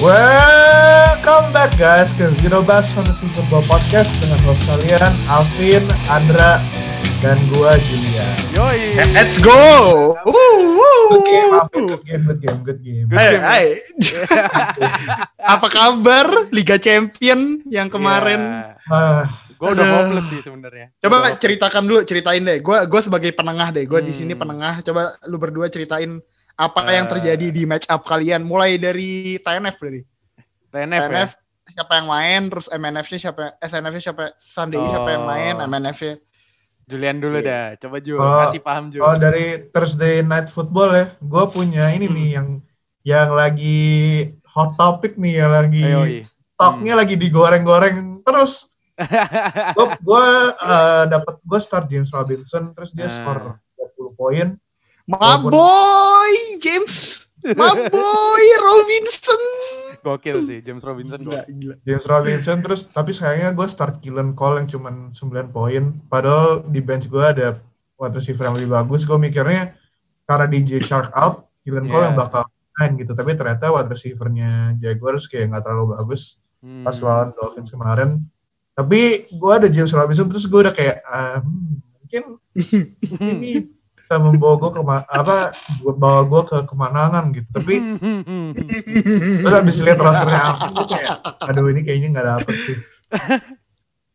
Welcome back guys ke Zero Bass Fantasy Football Podcast dengan host kalian Alvin, Andra, dan gua Julia. Yoi. Let's go. Good game, Alvin. Good game, good game, good game. Good Hai, game, hai. Apa kabar Liga Champion yang kemarin? Ah, gue udah hopeless sih sebenarnya. Coba Udah ceritakan dulu, ceritain deh. Gua gua sebagai penengah deh. Gua di Hmm. sini penengah. Coba lu berdua ceritain apa yang Eh. terjadi di match up kalian mulai dari TNF berarti. TNF, ya. TNF siapa yang main, terus MNF-nya siapa, SNF-nya siapa, Sunday Oh. siapa yang main, MNF-nya. Julian dulu Iya. dah. Coba Ju, Kalau- kasih paham Ju. kalau dari Thursday Night Football ya, gue punya ini Hmm. nih yang yang lagi hot topic nih, yang lagi Yoi. talknya lagi digoreng-goreng terus. Gue gue eh, dapat gue start James Robinson, terus dia Ah. skor 20 poin. My Walaupun- boy James, my boy Robinson. Gokil sih James Robinson. Gila, gila. James Robinson terus tapi sayangnya gue start Killen Cole yang cuman 9 poin padahal di bench gue ada wide receiver yang lebih bagus gue mikirnya karena DJ Shark out Killen Cole Yeah. yang bakal main gitu tapi ternyata wide receivernya Jaguars kayak nggak terlalu bagus Hmm. pas lawan Dolphins kemarin tapi gue ada James Robinson terus gue udah kayak ah, hmm, mungkin ini bisa membawa gue ke apa bawa gue ke kemenangan gitu tapi Terus abis lihat rosternya Alvin gue kayak, aduh ini kayaknya nggak dapet sih.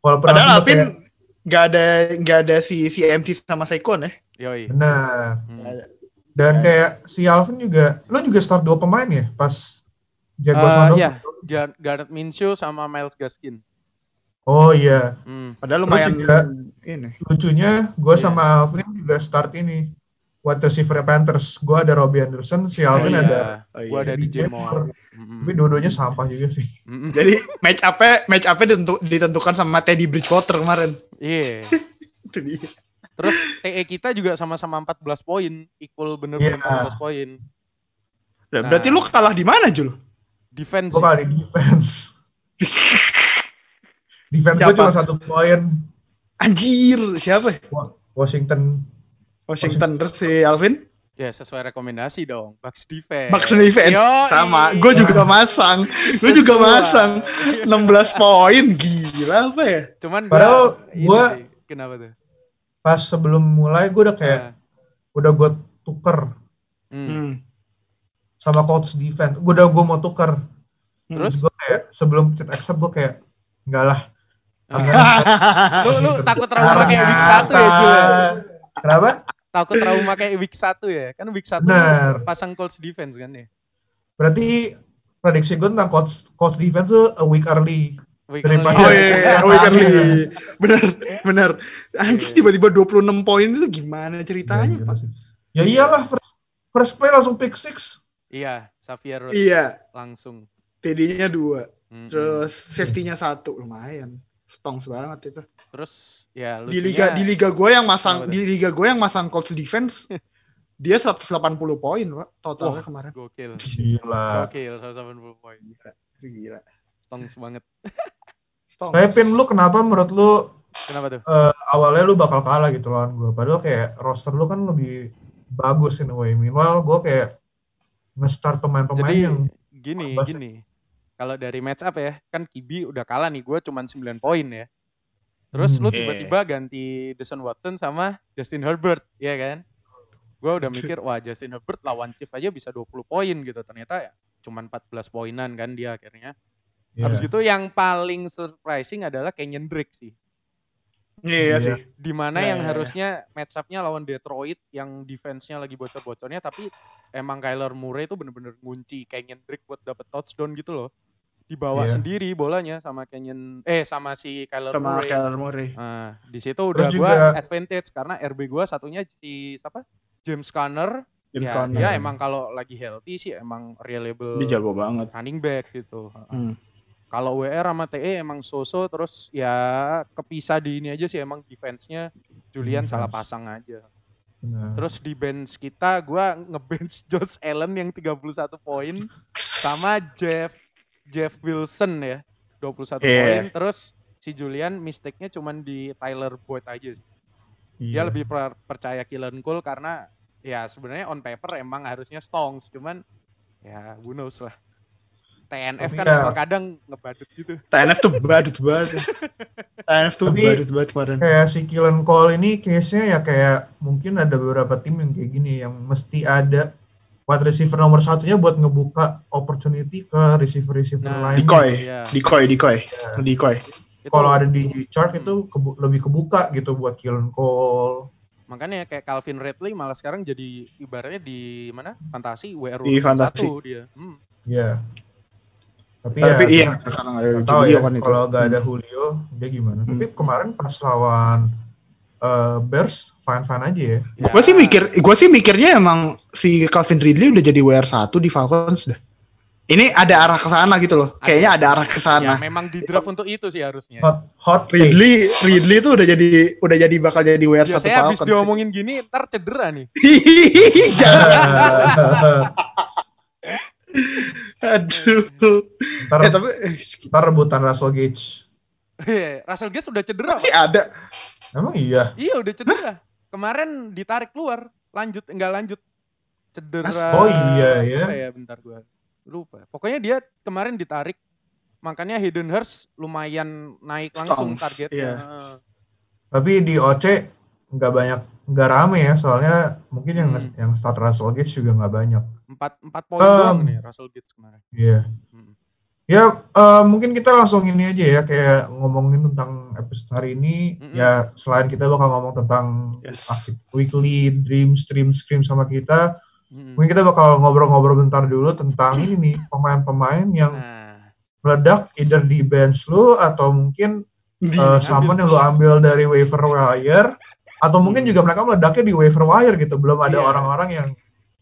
Walaupun Padahal Alvin nggak ada nggak ada si si MC sama Saquon ya. Yoi. benar. Hmm. Dan Ya. kayak si Alvin juga, lo juga start dua pemain ya pas Jaguars Eh, lawan iya. Garrett Minshew sama Miles Gaskin. Oh iya, Hmm. Padahal Terus lumayan juga- ini. lucunya gue Iya. sama Alvin juga start ini wide receiver Panthers. Gue ada Robbie Anderson, si Alvin Iya. ada. Oh, Gua ada DJ Moore. Tapi dua-duanya sampah juga sih. Mm-mm. Jadi match up match up ditentu, ditentukan sama Teddy Bridgewater kemarin. Iya. Itu dia. Terus TE kita juga sama-sama 14 poin, equal bener-bener Iya. 14 poin. Nah, Nah. Berarti lu kalah di mana, Jul? Defense. Gue kali defense. defense gue cuma satu poin. Anjir, siapa? Wa- Washington Washington terus si Alvin? Ya sesuai rekomendasi dong. Bucks defense. Bucks defense Yoi. sama. Gue juga masang. Gue juga masang 16 poin. Gila apa ya? Cuman Padahal sih, kenapa tuh? pas sebelum mulai gue udah kayak Nah, udah gue tuker hmm. Hmm. sama coach defense gue udah gue mau tuker Terus gue kayak sebelum fit accept gue kayak enggak lah lu lu takut trauma kayak week 1 ya Jul kenapa Takut trauma kayak week 1 ya? Kan week 1 Benar. pasang Colts defense kan ya? berarti prediksi gue tentang coach coach defense tuh a week early Week Daripada- Oh early. iya, iya, oh, iya, iya. bener, bener. Anjir tiba-tiba 26 poin itu gimana ceritanya? ya, ya iyalah first first play langsung pick six Iya, Xavier Iya, langsung. TD-nya dua, Mm-mm. terus safety-nya satu, lumayan. Stongs banget itu. Terus ya Di lucunya- liga di liga gue yang masang di liga gue yang masang Colts defense dia 180 poin, Pak, totalnya Wah. kemarin. gokil. gila Gokil 180 poin. Gila. Stongs banget. Stongs. tapi pin lu kenapa menurut lu Kenapa tuh? eh, awalnya lu bakal kalah gitu lawan gue padahal kayak roster lu kan lebih bagus in a way meanwhile gue kayak nge-start pemain-pemain Jadi yang gini, gini. Kalau dari match up ya, kan Kibi udah kalah nih, gue cuman 9 poin ya. Terus Hmm. lu Iya. tiba-tiba ganti Deshaun Watson sama Justin Herbert, ya kan? Gue udah mikir, wah Justin Herbert lawan Chief aja bisa 20 poin gitu. Ternyata ya cuman 14 poinan kan dia akhirnya. ya, Habis gitu yang paling surprising adalah Kenyon Drake sih. Iya Iya. sih. Di mana Ya, yang ya, ya. harusnya match up-nya lawan Detroit yang defense-nya lagi bocor-bocornya tapi emang Kyler Murray itu bener-bener ngunci Kenyon Drake buat dapet touchdown gitu loh. Dibawa Iya. sendiri bolanya sama Kenyon eh sama si Kyler Sama Murray. Kyler Murray. Nah, di situ udah Terus gua juga- advantage karena RB gua satunya si siapa? James Conner. James ya, Conner. dia emang kalau lagi healthy sih emang reliable Dia jago banget. running back gitu. Hmm. Kalau WR sama TE emang so-so terus ya kepisah di ini aja sih emang defense-nya Julian Defense. salah pasang aja. benar. Terus di bench kita gua ngebench Josh Allen yang 31 poin sama Jeff Jeff Wilson ya 21 Iya. poin terus si Julian mistake-nya cuman di Tyler Boyd aja sih. Dia Iya. lebih per- percaya Killen Cole karena ya sebenarnya on paper emang harusnya Stongs cuman ya who knows lah. TNF Tapi kan ya- kadang ngebadut gitu. TNF tuh badut banget. TNF tuh Tapi- badut banget kemarin. kayak si Killen Cole ini case-nya ya kayak mungkin ada beberapa tim yang kayak gini yang mesti ada wide receiver nomor satunya buat ngebuka opportunity ke receiver-receiver Nah, lain. Decoy, Iya. decoy, decoy, decoy. Itu Kalau ada di chart itu kebu- lebih kebuka gitu buat Killen Cole. makanya kayak Calvin Ridley malah sekarang jadi ibaratnya di mana? Fantasi WR Di Fantasi. dia. Hmm. Ya. Tapi, Tapi ya, iya, sekarang ada Julio ya kan itu. kalau nggak ada Julio dia gimana. Hmm. Tapi kemarin pas lawan eh, Bears fine-fine aja ya. Ya, Gue sih mikir, gue sih mikirnya emang si Calvin Ridley udah jadi WR1 di Falcons dah. Ini ada arah ke sana gitu loh. Kayaknya ada arah ke ya sana. memang di draft untuk itu sih harusnya. Hot hot Ridley, Ridley tuh udah jadi udah jadi bakal jadi WR1 Biasanya habis Falcons. diomongin gini ntar cedera nih. Jangan. Aduh. ntar, Eh, tapi eh, ntar rebutan Russell Gage. Russell Gage sudah cedera. masih Pak. ada. Emang iya. Iya udah cedera. Kemarin ditarik keluar, lanjut enggak lanjut. Cedera. Oh iya ya. Ya bentar gua lupa. Pokoknya dia kemarin ditarik makanya Hayden Hurst lumayan naik langsung Stonks, targetnya. iya. Tapi di OC nggak banyak nggak rame ya soalnya mungkin yang Hmm. yang start Russell Gage juga nggak banyak. Empat empat poin Um, doang nih Russell Gage kemarin. Iya. Hmm. Ya eh, mungkin kita langsung ini aja ya kayak ngomongin tentang episode hari ini Mm-mm. ya selain kita bakal ngomong tentang Yes. weekly dream stream scream sama kita Mm. mungkin kita bakal ngobrol-ngobrol bentar dulu tentang ini nih pemain-pemain yang Nah, meledak either di bench lu atau mungkin eh, someone yang lu ambil dari waiver wire atau mungkin juga mereka meledaknya di waiver wire gitu belum ada Iya. orang-orang yang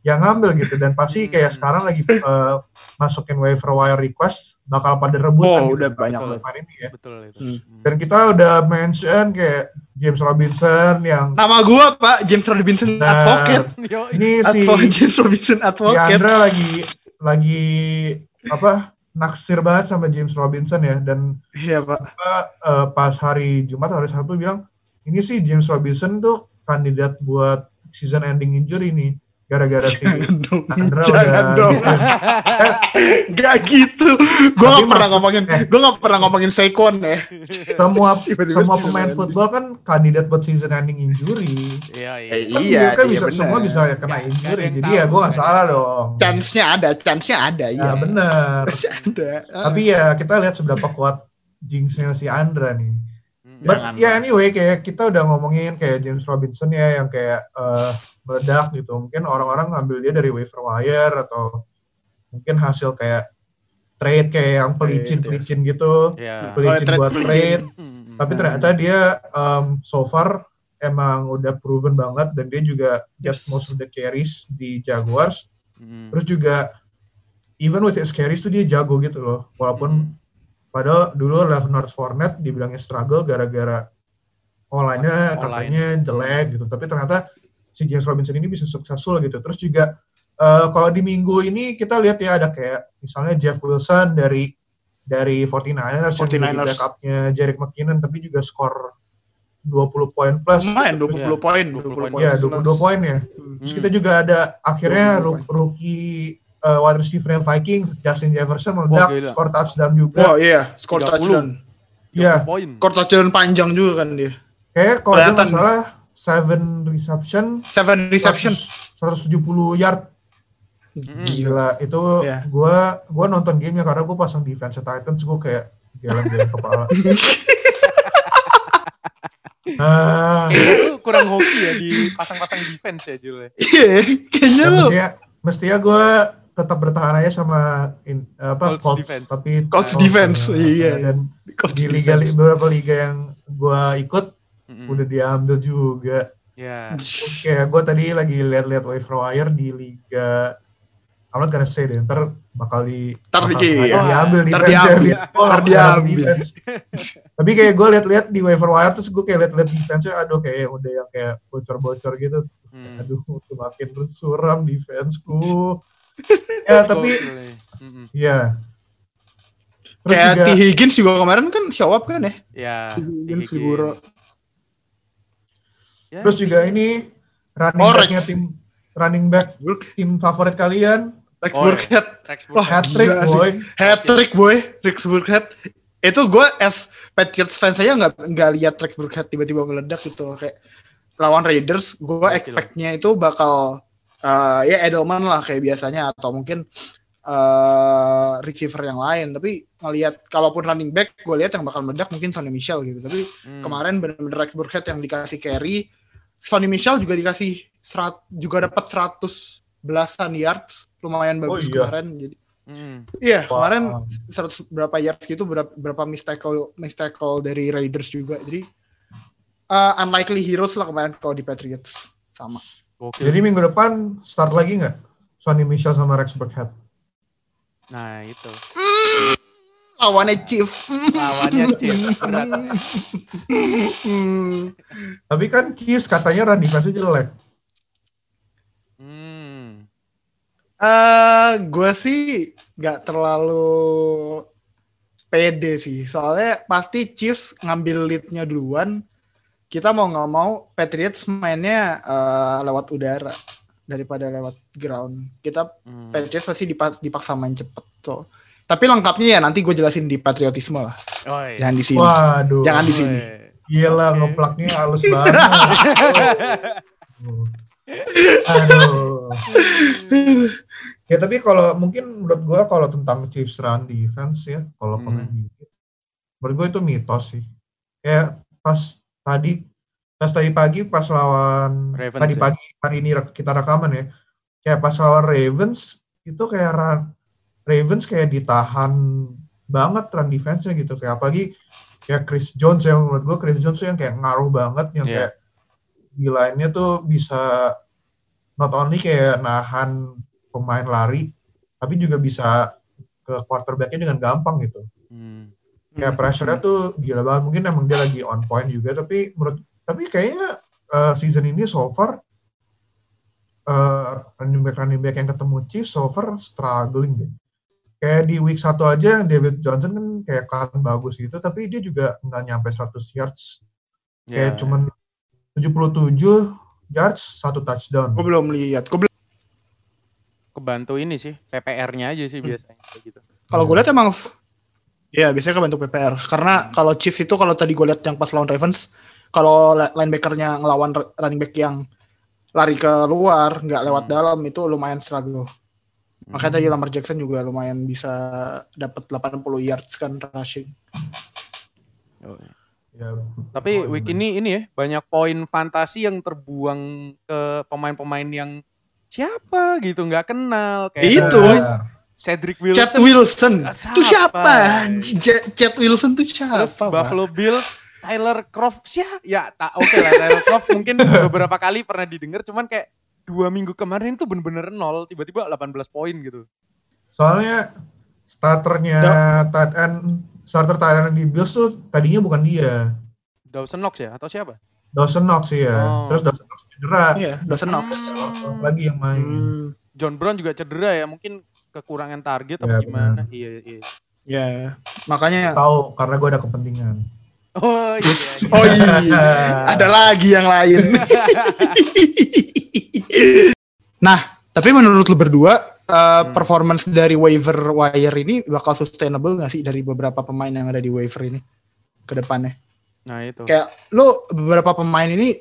yang ngambil gitu dan pasti kayak Hmm. sekarang lagi eh, masukin waiver wire request bakal pada rebutan Oh, gitu udah banyak banget. ini ya betul itu. Hmm. Hmm. dan kita udah mention kayak James Robinson yang Nama gua Pak James Robinson Nah, Advocate. Yo, ini si Advocate James Robinson si Advocate. Andra lagi lagi apa naksir banget sama James Robinson ya dan Iya Pak. kita, eh, pas hari Jumat hari Sabtu bilang ini sih James Robinson tuh kandidat buat season ending injury nih gara-gara si Jangan dong. Andra Jangan udah dong. Gak gitu. Gue gak pernah maksud- ngomongin. eh. Gue gak pernah ngomongin Saquon ya. semua Tiba-tiba semua pemain football kan kandidat buat season ending injury. Iya, iya. Eh, Kan iya, kan iya bisa bener. semua bisa kena Nggak- nggak injury. Jadi tahu, ya gue nggak gak salah dong. Chance-nya ada, chance-nya ada. Ya Iya. bener. Ada. Tapi ya kita lihat seberapa kuat jinxnya si Andra nih. Hmm. But Jangan. ya anyway kayak kita udah ngomongin kayak James Robinson ya yang kayak eh, meledak gitu. Mungkin orang-orang ngambil dia dari waiver wire atau mungkin hasil kayak trade kayak yang pelicin-pelicin gitu. Iya. Pelicin Oh, buat pelicin. trade. Hmm. Tapi ternyata dia um, so far emang udah proven banget dan dia juga Yes. most of the carries di Jaguars. Hmm. Terus juga even with his carries tuh dia jago gitu loh. Walaupun Hmm. Padahal dulu Leonard Fournette dibilangnya struggle gara-gara online-nya Online. katanya jelek gitu. Tapi ternyata si James Robinson ini bisa successful gitu. Terus juga eh, kalau di minggu ini kita lihat ya ada kayak misalnya Jeff Wilson dari dari 49ers, yang jadi 49ers. backupnya Jerick McKinnon tapi juga skor 20 poin plus. Lumayan 20 Iya. poin, 20 20 poin. Ya, 22 poin ya. Hmm. Terus kita juga ada akhirnya 22 ru- rookie uh, wide receiver yang Vikings Justin Jefferson meledak gila. skor touchdown juga. Oh iya, skor 30. touchdown. Iya. poin. Skor touchdown panjang juga kan dia. Kayak kalau dia nggak salah seven reception, Seven reception. 100 170 yard. Gila, itu Iya. gua gua nonton gamenya karena gua pasang defense Titans gua kayak geleng-geleng kepala. Ah, Kayaknya kurang hoki ya di pasang-pasang defense ya Jul. ya. Iya, kayaknya ya lu. mestinya mestinya gua tetap bertahan aja sama in- apa Colts Colts, defense. tapi Colts oh, defense, uh, iya. dan Colts di liga defense. beberapa liga yang gua ikut Mm-mm. udah diambil juga. Ya. Kayak gue tadi lagi lihat-lihat waiver wire di liga I'm not gonna say deh, ntar bakal di Ntar bakal di- iya. diambil Ntar defense ya, diambil. biar- oh, Ntar diambil. defense. Tapi kayak gue lihat-lihat di waiver wire terus gue kayak lihat-lihat defense aduh kayak udah yang kayak bocor-bocor gitu. Hmm. Aduh, semakin suram defenseku. ya tapi ya. Terus Kayak juga T. Higgins juga kemarin kan show up kan ya? Ya. T. Higgins Higgins. Guro. Ya, terus juga ini running Orange. backnya tim running back tim favorit kalian Rex Oh. Burkhead. Wah. Hat trick boy. Hat trick boy, Rex Burkhead. Itu gue as Patriots fans saya nggak nggak lihat Rex Burkhead tiba-tiba meledak gitu kayak lawan Raiders. Gue expectnya itu bakal eh, ya Edelman lah kayak biasanya atau mungkin eh receiver yang lain. Tapi ngelihat kalaupun running back, gue lihat yang bakal meledak mungkin Sonny Michel gitu. Tapi Hmm. kemarin bener-bener Rex Burkhead yang dikasih carry, Sonny Michel juga dikasih serat, juga dapat 100 belasan yards, lumayan bagus iya. kemarin. Jadi Hmm. Iya, Wah. kemarin 100 berapa yards gitu, berapa, berapa miss tackle dari Raiders juga. Jadi uh, unlikely heroes lah kemarin kalau di Patriots sama. Gokil. Jadi minggu depan start lagi nggak? Sonny Michel sama Rex Burkhead. Nah itu. Lawannya Chief. Lawannya Chief. Berat. Tapi kan Chiefs katanya run defense jelek. Hmm. Eh, gue sih nggak terlalu pede sih. Soalnya pasti Chiefs ngambil leadnya duluan. Kita mau nggak mau Patriots mainnya eh, lewat udara daripada lewat ground. Kita Hmm. Patriots pasti dipa- dipaksa main cepet. So. Tapi lengkapnya ya nanti gue jelasin di patriotisme lah. Oi. Jangan di sini. Waduh. Jangan di sini. Gila Oke. ngeplaknya halus banget. Aduh. Ya tapi kalau mungkin menurut gua kalau tentang Chiefs run defense ya, kalau Hmm. pemain menurut gua itu mitos sih. Kayak pas tadi, pas tadi pagi pas lawan Ravens tadi ya? pagi hari ini kita rekaman ya, kayak pas lawan Ravens itu kayak Ravens kayak ditahan banget run defense-nya gitu kayak apalagi kayak Chris Jones yang menurut gua Chris Jones tuh yang kayak ngaruh banget yang Iya. kayak di line-nya tuh bisa not only kayak nahan pemain lari tapi juga bisa ke quarterback-nya dengan gampang gitu. Hmm. Kayak pressure-nya tuh gila banget. Mungkin emang dia lagi on point juga tapi menurut tapi kayaknya uh, season ini so far uh, running back running back yang ketemu Chiefs so far struggling deh. Kayak di week satu aja David Johnson kan kayak kelihatan bagus gitu tapi dia juga nggak nyampe 100 yards. Ya. Kayak cuman 77 yards satu touchdown. Gue belum lihat. Gue belum. kebantu ini sih PPR-nya aja sih biasanya kayak gitu. Kalau gue lihat emang Ya biasanya kebantu PPR karena kalau Chiefs itu kalau tadi gue lihat yang pas lawan Ravens kalau li- linebackernya ngelawan running back yang lari ke luar nggak lewat Hmm. dalam itu lumayan struggle. Makanya Hmm. tadi Lamar Jackson juga lumayan bisa dapat 80 yards kan rushing. Oh, Ya, Tapi oh, week iya. ini ini ya banyak poin fantasi yang terbuang ke pemain-pemain yang siapa gitu nggak kenal kayak Itu. Cowboys, Cedric Wilson, Chad Wilson. Itu siapa? siapa? Ch- Chad Wilson tuh siapa? terus Pak? Buffalo Bills, Tyler Croft siapa? Ya tak oke lah Tyler Croft mungkin beberapa kali pernah didengar cuman kayak dua minggu kemarin tuh bener-bener nol tiba-tiba 18 poin gitu. Soalnya starternya tight end starter tight end di Bills tuh tadinya bukan dia. Dawson Knox ya atau siapa? Dawson Knox sih ya. Oh. Terus Dawson Knox cedera. Iya, Dawson Knox. Hmm. Lagi yang main. Hmm, John Brown juga cedera ya mungkin kekurangan target Ya, apa gimana? benar. Iya iya. ya, makanya Tahu karena gue ada kepentingan. Oh iya. iya. Oh iya, ada lagi yang lain. nah, tapi menurut lu berdua, uh, performance dari waiver wire ini bakal sustainable nggak sih dari beberapa pemain yang ada di waiver ini ke depannya? Nah itu. Kayak lu beberapa pemain ini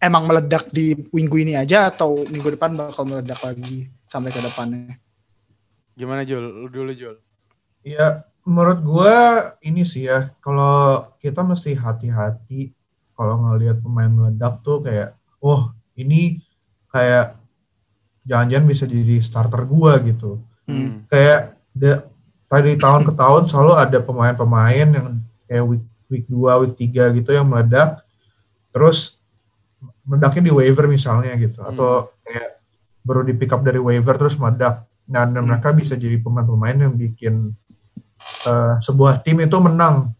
emang meledak di minggu ini aja atau minggu depan bakal meledak lagi sampai ke depannya? Gimana Jul? Lu dulu Jul. Ya menurut gue ini sih ya kalau kita mesti hati-hati kalau ngelihat pemain meledak tuh kayak, oh ini kayak jangan-jangan bisa jadi starter gua gitu. Hmm. kayak da- dari tahun ke tahun selalu ada pemain-pemain yang kayak week week 2, week 3 gitu yang meledak terus meledaknya di waiver misalnya gitu Hmm. atau kayak baru di pick up dari waiver terus meledak dan, dan Hmm. mereka bisa jadi pemain-pemain yang bikin eh, sebuah tim itu menang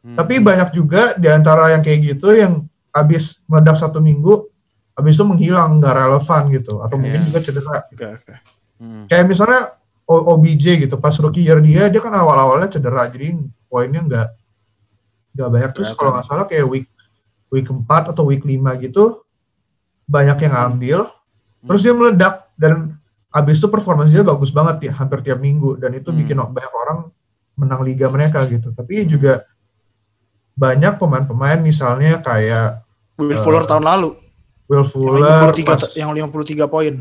Hmm. tapi banyak juga di antara yang kayak gitu yang habis meledak satu minggu habis itu menghilang nggak relevan gitu atau mungkin Iya. juga cedera Oke, oke. Hmm. kayak misalnya O- OBJ gitu pas rookie year dia dia kan awal-awalnya cedera jadi poinnya nggak nggak banyak terus kalau nggak salah kayak week week 4 atau week 5 gitu banyak yang ngambil terus dia meledak dan abis itu performanya bagus banget ya hampir tiap minggu dan itu Hmm. bikin banyak orang menang liga mereka gitu tapi juga banyak pemain-pemain misalnya kayak Will Eh, Fuller tahun lalu Will yang Fuller 53 pas- yang 53 poin.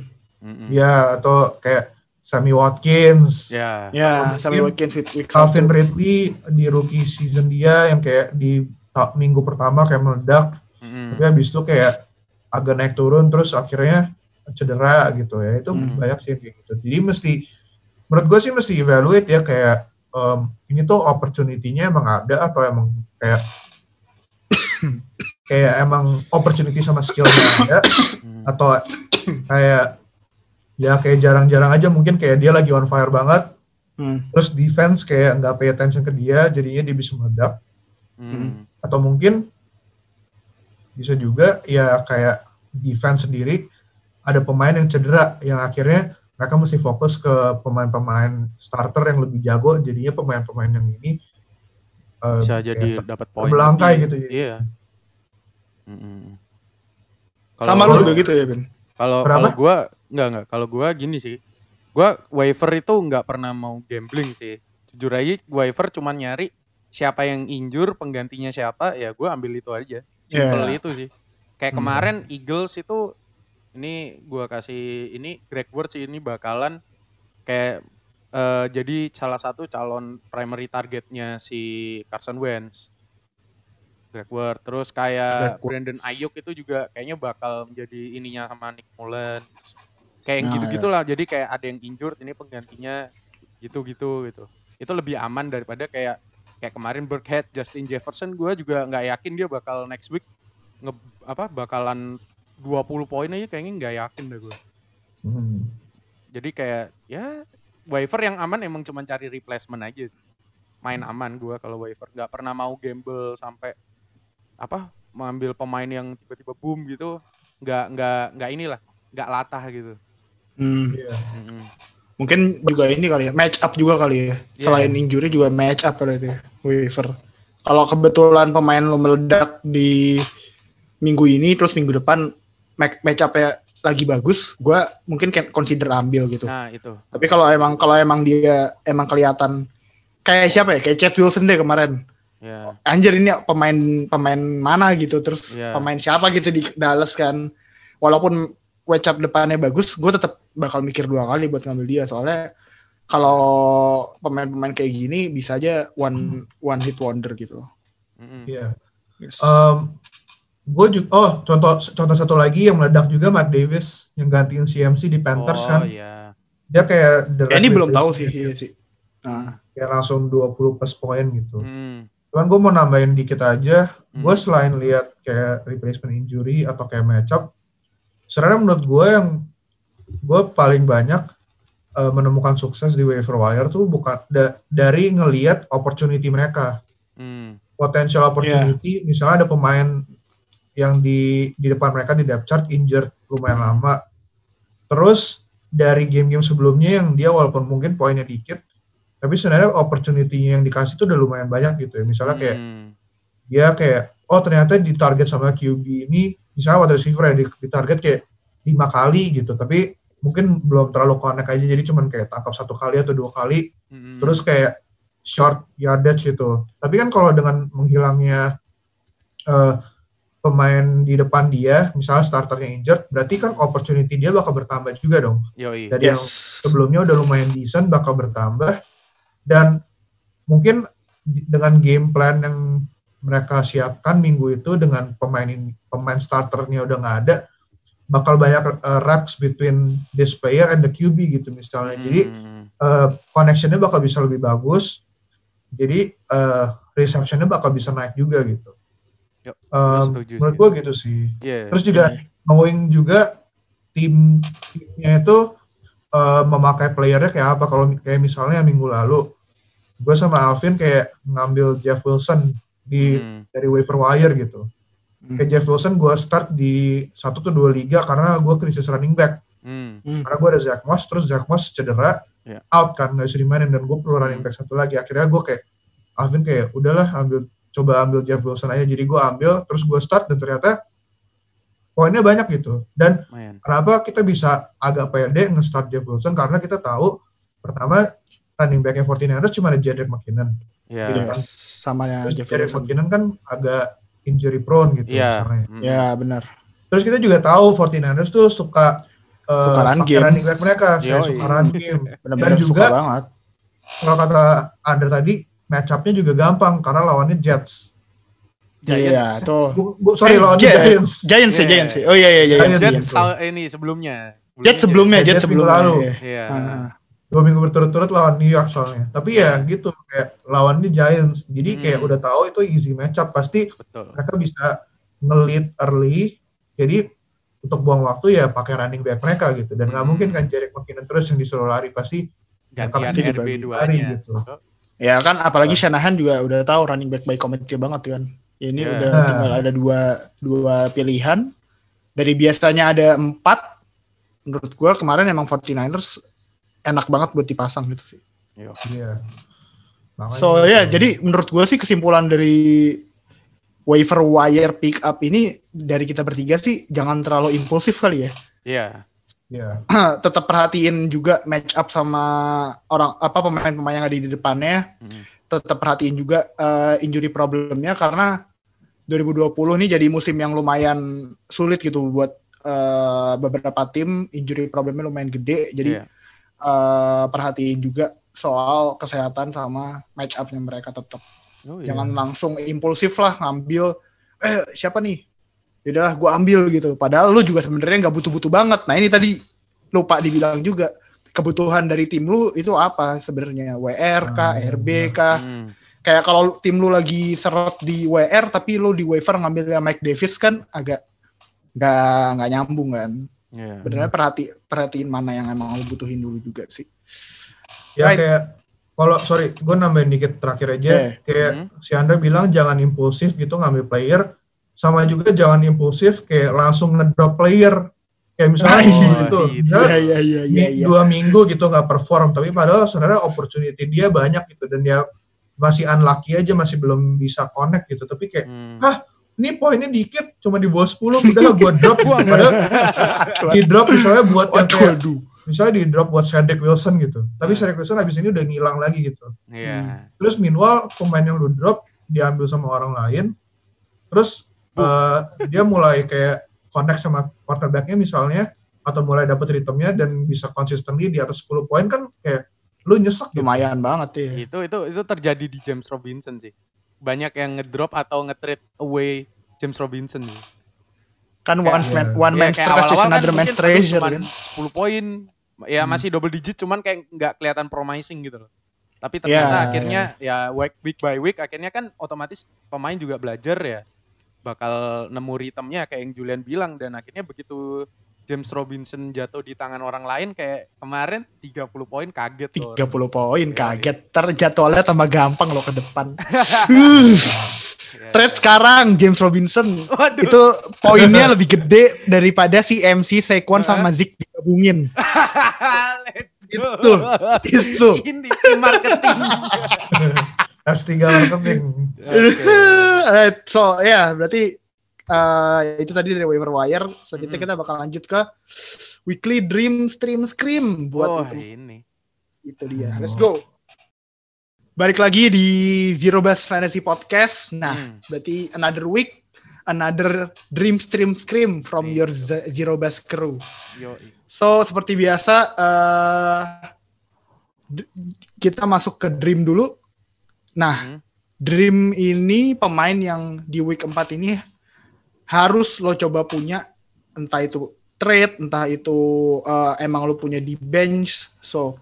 Ya atau kayak Sammy Watkins Ya. Atau sampai mungkin Watkins Calvin. Ridley di rookie season dia yang kayak di minggu pertama kayak meledak Mm-mm. tapi habis itu kayak agak naik turun terus akhirnya cedera gitu ya itu Hmm. banyak sih yang kayak gitu jadi mesti menurut gue sih mesti evaluate ya kayak em, ini tuh opportunity-nya emang ada atau emang kayak kayak emang opportunity sama skill-nya ada Mm. atau kayak ya kayak jarang-jarang aja mungkin kayak dia lagi on fire banget Hmm. terus defense kayak nggak pay attention ke dia jadinya dia bisa meledak Mm. atau mungkin bisa juga ya kayak defense sendiri ada pemain yang cedera yang akhirnya mereka mesti fokus ke pemain-pemain starter yang lebih jago jadinya pemain-pemain yang ini eh, Bisa jadi dapat poin. terbelangkai lebih. gitu ya. Iya. Mm-mm. Sama Kalau- lu juga gitu ya, Ben? Kalau kalau gua enggak enggak, kalau gua gini sih. Gua waiver itu enggak pernah mau gambling sih. Jujur aja waiver cuman nyari siapa yang injur, penggantinya siapa, ya gua ambil itu aja. Simple Yeah. itu sih. Kayak Hmm. kemarin Eagles itu ini gua kasih ini Greg Ward sih ini bakalan kayak eh, jadi salah satu calon primary targetnya si Carson Wentz. Greg Ward. Terus kayak Greg. Brandon Ayuk itu juga kayaknya bakal menjadi ininya sama Nick Mullen. Kayak yang Nah, gitu-gitulah. Jadi kayak ada yang injured ini penggantinya gitu-gitu gitu. Itu lebih aman daripada kayak kayak kemarin Burkhead, Justin Jefferson gue juga nggak yakin dia bakal next week nge apa bakalan 20 poin aja kayaknya nggak yakin deh gue. Hmm. Jadi kayak ya waiver yang aman emang cuma cari replacement aja sih. Main aman gua kalau waiver nggak pernah mau gamble sampai apa mengambil pemain yang tiba-tiba boom gitu nggak nggak nggak inilah nggak latah gitu. Hmm. Iya. Mm-mm. Mungkin juga ini kali ya, match up juga kali ya. Iya. Selain injury juga match up berarti ya, waiver. Kalau kebetulan pemain lo meledak di minggu ini terus minggu depan ma- match up-nya lagi bagus, gua mungkin can consider ambil gitu. Nah itu. Tapi kalau emang kalau emang dia emang kelihatan kayak siapa ya? Kayak Chad Wilson deh kemarin. Ya. Anjir ini pemain pemain mana gitu terus Iya. pemain siapa gitu di Dallas kan. Walaupun match up depannya bagus, gue tetap bakal mikir dua kali buat ngambil dia soalnya kalau pemain-pemain kayak gini bisa aja one one hit wonder gitu. Iya. Yes. Gue juga oh contoh contoh satu lagi yang meledak juga Mike Davis yang gantiin CMC di Panthers oh kan iya. dia kayak the Ya, ini belum tahu sih, gitu. iya sih. Nah, kayak langsung 20 plus poin gitu Mm. cuman gue mau nambahin dikit aja Hmm. gue selain lihat kayak replacement injury atau kayak matchup sebenarnya menurut gue yang gue paling banyak eh, menemukan sukses di waiver wire tuh bukan da- dari ngelihat opportunity mereka Mm. potential opportunity misalnya ada pemain yang di di depan mereka di depth chart injured lumayan lama. Terus dari game-game sebelumnya yang dia walaupun mungkin poinnya dikit tapi sebenarnya opportunity yang dikasih itu udah lumayan banyak gitu ya. Misalnya kayak Mm. dia kayak oh ternyata di target sama QB ini misalnya wide receiver ya di, target kayak lima kali gitu. Tapi mungkin belum terlalu connect aja jadi cuman kayak tangkap satu kali atau dua kali. Mm-mm. terus kayak short yardage gitu. Tapi kan kalau dengan menghilangnya eh, pemain di depan dia misalnya starternya injured berarti kan opportunity dia bakal bertambah juga dong Yoi. dari yang yes. sebelumnya udah lumayan decent bakal bertambah dan mungkin dengan game plan yang mereka siapkan minggu itu dengan pemain ini- pemain starternya udah nggak ada bakal banyak uh, reps between this player and the QB gitu misalnya jadi Mm. uh, connectionnya bakal bisa lebih bagus jadi uh, receptionnya bakal bisa naik juga gitu Um, menurut gue gitu sih Iya. Terus juga knowing juga tim timnya itu eh, memakai playernya kayak apa. Kalau kayak misalnya minggu lalu gue sama Alvin kayak ngambil Jeff Wilson di Mm. dari waiver wire gitu. Hmm. Kayak Jeff Wilson gue start di satu tuh dua liga karena gue krisis running back. Mm. Karena gue ada Zach Moss, terus Zach Moss cedera, Iya. out kan nggak bisa dimainin dan gue perlu running Hmm. back satu lagi. Akhirnya gue kayak Alvin kayak udahlah ambil coba ambil Jeff Wilson aja. Jadi gue ambil, terus gue start dan ternyata poinnya banyak gitu. Dan Lumayan. kenapa kita bisa agak pede nge-start Jeff Wilson karena kita tahu pertama running back-nya 49ers cuma ada Jared McKinnon. Ya. Iya. Yes, sama ya Terus Jeff Jared Wilson. McKinnon kan agak injury prone gitu Iya. misalnya. Mm. Ya benar. Terus kita juga tahu 49ers tuh suka uh, Suka run pakai game. running back mereka, saya suka run game. Dan suka juga-. Kalau kata Andre tadi, match up-nya juga gampang karena lawannya Jets. Giants. Iya, tuh. Bu, sorry Eh, lawannya Giants. Giants. Giants ya, Iya. Giants ya. Oh iya iya iya. Giants. Giants. Jets ini sebelumnya. Jets sebelumnya, Jets Jets minggu sebelumnya. lalu. iya. Iya. Ah. Dua minggu berturut-turut lawan New York soalnya. Tapi ya gitu, kayak lawannya Giants. Jadi kayak Hmm. udah tahu itu easy match up. Pasti Betul. mereka bisa nge-lead early. Jadi untuk buang waktu ya pakai running back mereka gitu. Dan nggak Hmm. mungkin kan Jerick McKinnon terus yang disuruh lari. Pasti Gantian pasti RB dibagi lari duanya. gitu. Ya kan apalagi Shanahan juga udah tahu running back by committee banget kan. Ini Iya. udah tinggal ada dua dua pilihan. Dari biasanya ada empat, menurut gua kemarin emang 49ers enak banget buat dipasang gitu sih. Iya. Makanya So ya, gitu. jadi menurut gua sih kesimpulan dari waiver wire pick up ini dari kita bertiga sih jangan terlalu impulsif kali ya. Iya. Iya. Tetap perhatiin juga match up sama orang apa pemain-pemain yang ada di depannya. Mm. Tetap perhatiin juga eh, injury problemnya karena 2020 ini jadi musim yang lumayan sulit gitu buat eh, beberapa tim injury problemnya lumayan gede. Jadi Iya. eh, perhatiin juga soal kesehatan sama match upnya mereka tetap. Oh, iya. Jangan langsung impulsif lah ngambil eh siapa nih? Yaudahlah gue ambil gitu. Padahal lu juga sebenarnya nggak butuh-butuh banget. Nah ini tadi lupa dibilang juga kebutuhan dari tim lu itu apa sebenarnya? WR kah, Ah, iya, RB kah? Hmm. Kayak kalau tim lu lagi seret di WR tapi lu di waiver ngambilnya Mike Davis kan agak nggak nggak nyambung kan. Iya. Benernya perhati perhatiin mana yang emang lu butuhin dulu juga sih. Ya Right. kayak kalau sorry, gue nambahin dikit terakhir aja. Yeah. Kayak Hmm. si Andra bilang jangan impulsif gitu ngambil player. Sama juga jangan impulsif kayak langsung ngedrop player. Kayak misalnya iya. gitu. Iya iya iya. mi- iya. dua minggu gitu nggak perform, tapi padahal sebenarnya opportunity dia banyak gitu dan dia masih unlucky aja masih belum bisa connect gitu. Tapi kayak Hmm. Hah? ini poinnya dikit cuma di bawah 10 udah gue drop gitu. Padahal di drop misalnya buat yang kayak misalnya di drop buat Cedric Wilson gitu. Tapi Hmm. Cedric Wilson habis ini udah ngilang lagi gitu. Iya. Terus meanwhile pemain yang lu drop diambil sama orang lain. Terus eh, dia mulai kayak connect sama quarterbacknya misalnya atau mulai dapet ritmenya dan bisa consistently di atas 10 poin kan kayak lu nyesek gitu. Lumayan banget ya. Itu itu itu terjadi di James Robinson sih. Banyak yang ngedrop atau nge-trade away James Robinson. sih. Kan Kayak- one man Iya. one trash is awal-awal kan another aduh, treasure cuman kan. 10 poin. Ya Hmm. masih double digit cuman kayak nggak kelihatan promising gitu loh. Tapi ternyata Ya, akhirnya ya week, week by week akhirnya kan otomatis pemain juga belajar ya. Bakal nemu ritmenya kayak yang Julian bilang dan akhirnya begitu James Robinson jatuh di tangan orang lain kayak kemarin 30 poin kaget loh. 30 poin Iya, kaget. Terjadwalnya tambah gampang loh ke depan. Ya, Trade sekarang James Robinson Waduh. itu poinnya lebih gede daripada si MC Saquon sama Zeke digabungin. Itu, itu. Ini marketing. S3 marketing. Oke. Alright, so ya berarti eh, itu tadi dari waiver wire. Selanjutnya Mm-mm. kita bakal lanjut ke weekly dream stream scream buat Oh, ini. itu dia. Let's go. Balik lagi di Zero Best Fantasy Podcast. Nah, Hmm. berarti another week, another dream stream scream from Iya. your Z- Zero Best crew. Yo, So seperti biasa eh d- kita masuk ke dream dulu. Nah, Hmm. dream ini pemain yang di week 4 ini harus lo coba punya entah itu trade, entah itu eh, emang lo punya di bench. So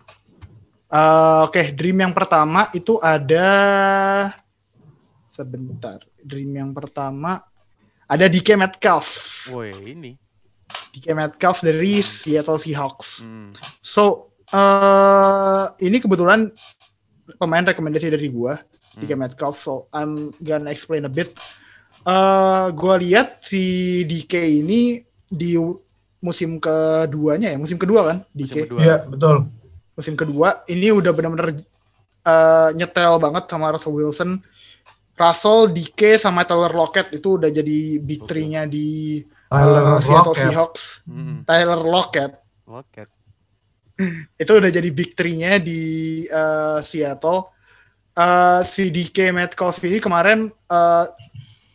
eh, oke, dream yang pertama itu ada sebentar. Dream yang pertama ada DK Metcalf. Woi, ini. DK Metcalf dari Seattle Seahawks. Hmm. So, eh ini kebetulan pemain rekomendasi dari gua, DK Hmm. Metcalf. So, I'm gonna explain a bit. Eh gua lihat si DK ini di musim keduanya ya, musim kedua kan, DK. Iya, betul. Musim kedua ini udah benar-benar eh, nyetel banget sama Russell Wilson. Russell, DK sama Taylor Lockett itu udah jadi big three-nya di Tyler uh, Seattle Lockett. Seahawks, Mm-mm. Tyler Lockett. Lockett. itu udah jadi big three-nya di uh, Seattle. Uh, si DK Metcalf ini kemarin uh,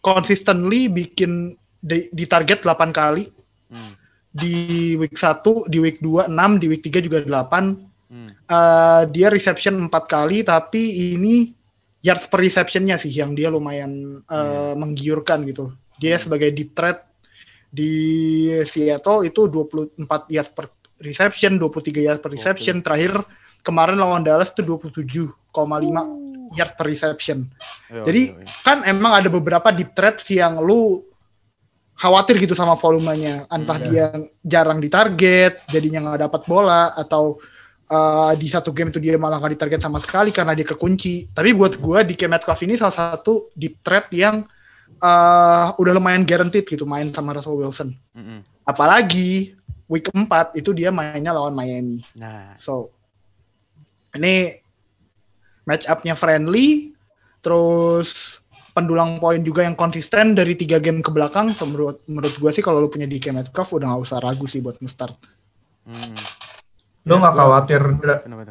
consistently bikin di, di target 8 kali Hmm. di week 1, di week 2 6, di week 3 juga 8. Hmm. Uh, dia reception 4 kali tapi ini yards per receptionnya sih yang dia lumayan uh, menggiurkan gitu. Dia sebagai deep threat di Seattle itu 24 yards per reception, 23 yards per reception. Terakhir kemarin lawan Dallas itu 27,5 yards per reception. Yo, Jadi yo, yo. kan emang ada beberapa deep threats yang lu khawatir gitu sama volumenya. Entah Hmm. dia jarang ditarget, jadinya nggak dapat bola, atau uh, di satu game itu dia malah nggak ditarget sama sekali karena dia kekunci. Tapi buat gua di Metcalf ini salah satu deep threat yang uh, udah lumayan guaranteed gitu main sama Russell Wilson. Mm-mm. Apalagi week 4 itu dia mainnya lawan Miami. Nah, So ini match up-nya friendly, terus pendulang poin juga yang konsisten dari tiga game ke belakang. So, menurut menurut gue sih kalau lu punya DK Metcalf udah nggak usah ragu sih buat nge-start. hmm. Lu nggak khawatir?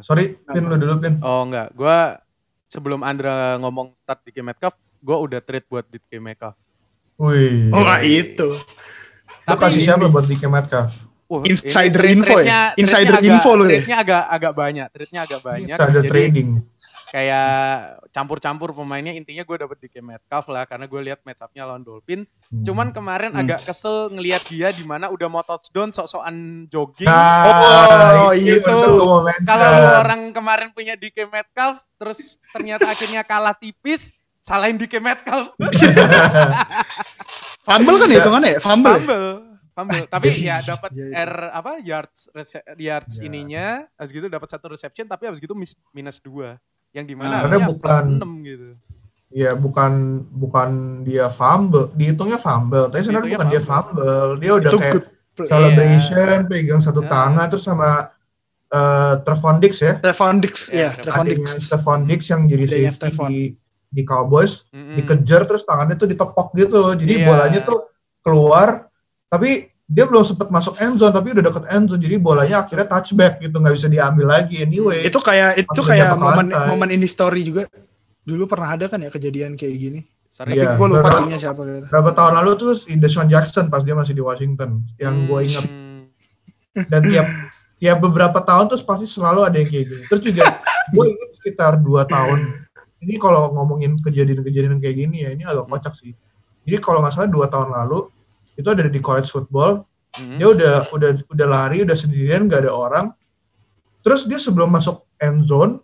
Sorry, Pin lu dulu Pin. Oh enggak, gua sebelum Andra ngomong start di game Metcalf, gua udah trade buat di game Metcalf. Wih. Oh nggak itu. Lu kasih siapa buat DK Metcalf? Wah, Insider ini info ya? Insider trade-nya info agak, lu ya? Trade-nya agak agak banyak, trade-nya agak banyak. Ada Jadi trading. kayak campur-campur pemainnya intinya gue dapet di game Metcalf lah karena gue lihat match up-nya lawan Dolphin. Hmm. Cuman kemarin Hmm. agak kesel ngelihat dia di mana udah mau touchdown sok-sokan jogging. Oh, Nah, itu. mention. Kalau orang kemarin punya DK Metcalf, terus ternyata akhirnya kalah tipis, salahin DK Metcalf. Fumble kan hitungannya ya? Fumble. ya? Fumble. Fumble. Tapi ya dapat Iya, iya. R apa yards rece- yards Ya. ininya, habis gitu dapat satu reception tapi habis gitu mis- minus dua. Yang di Nah, mana karena harusnya bukan- 6 gitu. Ya bukan bukan dia fumble, dihitungnya fumble. Tapi sebenarnya bukan Dihitungnya dia fumble. Dia udah Itu kayak good celebration, pegang satu Ya. tangan terus sama eh Trevon Dix ya. Trevon Dix, Ya, ya, Trevon Dix. Trevon Dix yang jadi Adanya safety Trevon. di, di Cowboys Mm-mm. dikejar terus tangannya tuh ditepok gitu. Jadi Iya. bolanya tuh keluar tapi dia belum sempat masuk end zone tapi udah deket end zone jadi bolanya akhirnya touchback gitu nggak bisa diambil lagi anyway. Itu kayak itu kayak momen lantai. momen ini story juga. Dulu pernah ada kan ya kejadian kayak gini. Sering. Iya. Gue lupa timnya siapa gitu. Berapa tahun lalu tuh si Deshaun Jackson pas dia masih di Washington yang gue ingat Hmm. dan tiap tiap beberapa tahun terus pasti selalu ada yang kayak gini. Terus juga gue ingat sekitar dua tahun. Ini kalau ngomongin kejadian-kejadian kayak gini ya ini agak kocak sih. Jadi kalau nggak salah dua tahun lalu itu ada di college football Hmm. dia udah udah udah lari udah sendirian nggak ada orang. Terus dia sebelum masuk end zone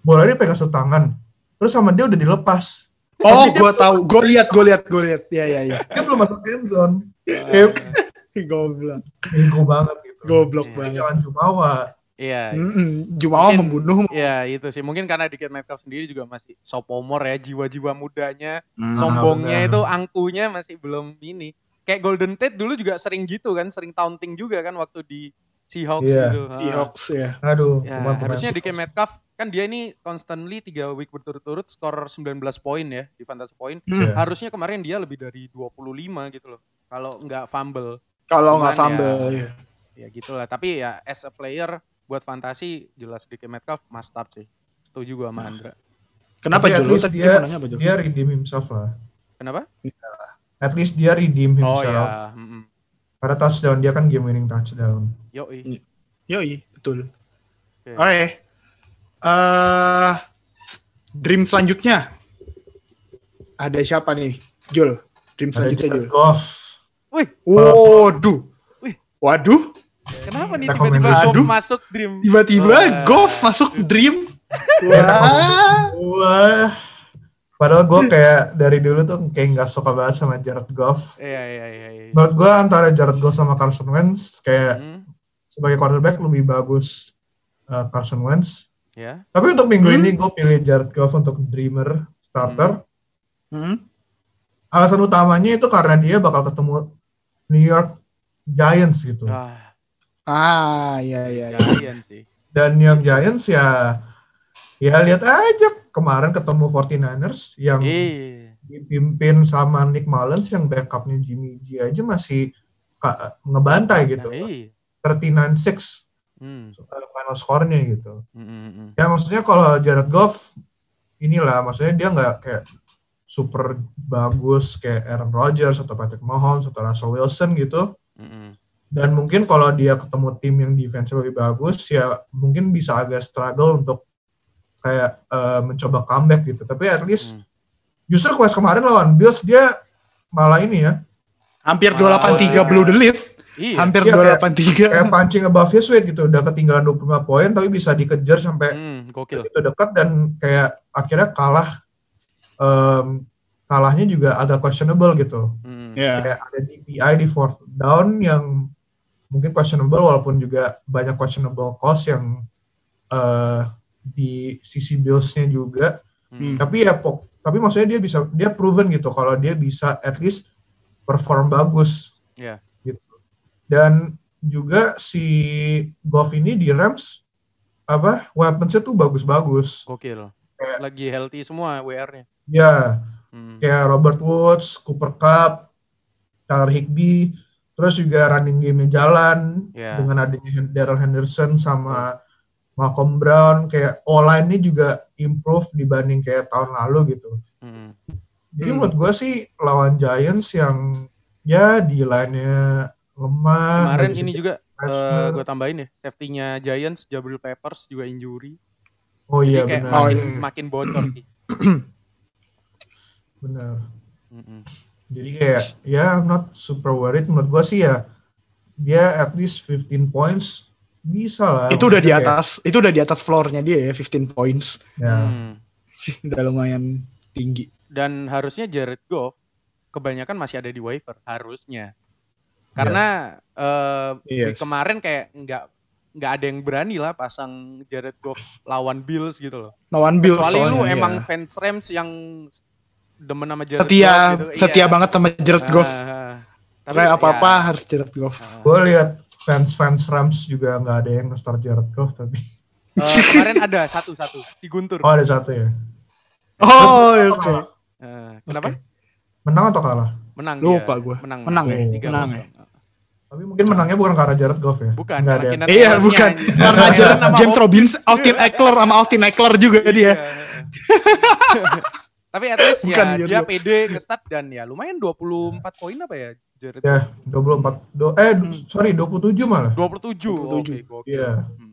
bola dia pegang satu tangan. Terus sama dia udah dilepas. Oh, gue tahu. Gue lihat, gue lihat, gue lihat. Ya, ya, ya. Dia belum masuk end zone. Kayak Goblok. bego banget gitu. Goblok Iya. banget. Jangan jumawa. Iya. Mm-mm. Jumawa Mungkin- membunuh. Ya itu sih mungkin karena Dikit Metcalf sendiri juga masih sophomore ya jiwa-jiwa mudanya Hmm. Ah, sombongnya benar. itu angkunya masih belum ini kayak Golden Tate dulu juga sering gitu kan sering taunting juga kan waktu di Seahawks Iya. gitu Di Ah. Hawks ya. Aduh, Ya, harusnya Seahawks. Metcalf kan dia ini constantly 3 week berturut-turut skor 19 poin ya di fantasy poin. Hmm. Iya. Harusnya kemarin dia lebih dari 25 gitu loh. Kalau nggak fumble. Kalau nggak Cuman fumble. ya- ya. Ya gitulah. Tapi ya as a player buat fantasi jelas Dikit Metcalf must start sih. Setuju gua sama Andra. Kenapa tadi dia- Jul? Dia redeem himself lah. Kenapa? At least dia redeem Oh himself. ya. mm-mm. Karena touchdown dia kan game winning touchdown. Yoi. Yoi, betul. Oke. Oke. Eh, dream selanjutnya. Ada siapa nih? Jul. Dream Ada selanjutnya Jul. Goff. Wih, Waduh. Wih. Waduh. kenapa nih tiba-tiba Goff masuk dream? Tiba-tiba. Goff masuk dream. Wah. Wah. Padahal gue kayak dari dulu tuh kayak nggak suka banget sama Jared Goff. Iya iya iya iya. Menurut gue antara Jared Goff sama Carson Wentz kayak Hmm, sebagai quarterback lebih bagus uh, Carson Wentz. ya. Tapi untuk minggu Hmm. ini gue pilih Jared Goff untuk dreamer starter. Hmm. Alasan utamanya itu karena dia bakal ketemu New York Giants gitu. Wah, Ah, iya iya. iya. Giant sih. Dan New York Giants ya ya lihat aja kemarin ketemu 49ers yang Iya. dipimpin sama Nick Mullins yang backupnya Jimmy G aja masih ngebantai gitu. Iya. 39-6 Hmm. final score-nya gitu. Hmm, hmm, hmm. Ya maksudnya kalau Jared Goff inilah maksudnya dia nggak kayak super bagus kayak Aaron Rodgers atau Patrick Mahomes atau Russell Wilson gitu. Hmm, hmm. Dan mungkin kalau dia ketemu tim yang defense lebih bagus ya mungkin bisa agak struggle untuk kayak uh, mencoba comeback gitu. Tapi at least Hmm. justru quest kemarin lawan Bills dia malah ini ya Hampir Ah, 283 iya. blue delete. Iya. Hampir Iya, kayak- 283. kayak punching above his weight gitu udah ketinggalan 25 poin tapi bisa dikejar sampai Hmm, gokil. begitu dekat dan kayak akhirnya kalah em, kalahnya juga agak questionable gitu Hmm. Ya. kayak ada DPI di fourth down yang mungkin questionable walaupun juga banyak questionable cost yang eh, di sisi Bills-nya juga Hmm. tapi ya pok tapi maksudnya dia bisa dia proven gitu kalau dia bisa at least perform bagus Iya. gitu dan juga si Goff ini di Rams apa weapons-nya tuh bagus-bagus Gokil. Kayak- Lagi healthy semua WR-nya. ya Hmm. kayak Robert Woods, Cooper Cup, Tyler Higbee, terus juga running game-nya jalan Ya. dengan adanya Darrell Henderson sama Malcolm Brown kayak O-line-nya juga improve dibanding kayak tahun lalu gitu. Hmm. Jadi menurut gue sih lawan Giants yang ya di line-nya lemah. Kemarin ini juga pressure. gue tambahin ya, safety-nya Giants, Jabril Peppers juga injury. oh iya Jadi benar, makin, makin bocor sih. benar. Mm-mm. Jadi kayak ya I'm not super worried menurut gue sih ya dia at least 15 points bisa lah. Itu udah di Maksudnya kayak- atas, itu udah di atas floor-nya dia ya, 15 points. Ya. Hmm. udah lumayan tinggi. Dan harusnya Jared Goff kebanyakan masih ada di waiver harusnya. Karena eh week Yes. kemarin kayak nggak nggak ada yang berani lah pasang Jared Goff lawan Bills gitu loh. Lawan Bills Kecuali lu soalnya, emang iya. fans Rams yang demen sama Jared setia, Goff gitu. setia Iya. banget sama Jared Goff. Ah, tapi Kayak apa-apa ya, harus Jared Goff. ah. Gue lihat fans-fans Rams juga nggak ada yang nge-start Jared Goff tapi Eh, kemarin ada satu-satu di Guntur. oh ada satu ya. Oh, oke. menang atau kalah? Eh, kenapa? Menang atau kalah? Menang Lupa gua. Menang. Menang ya? Menang kosong. Tapi mungkin menangnya bukan karena Jared Goff ya. Bukan, Nggak ada. Iya, bukan. Karena Jared, sama James. Robinson, Austin Eckler sama Austin Eckler juga dia. Iya. Tapi at least Bukan, ya dia pede nge-start dan ya lumayan 24 poin apa ya Jared? Ya, 24 do, eh Hmm. sorry 27 malah. 27. 27. Oke, gokil. Iya. Hmm.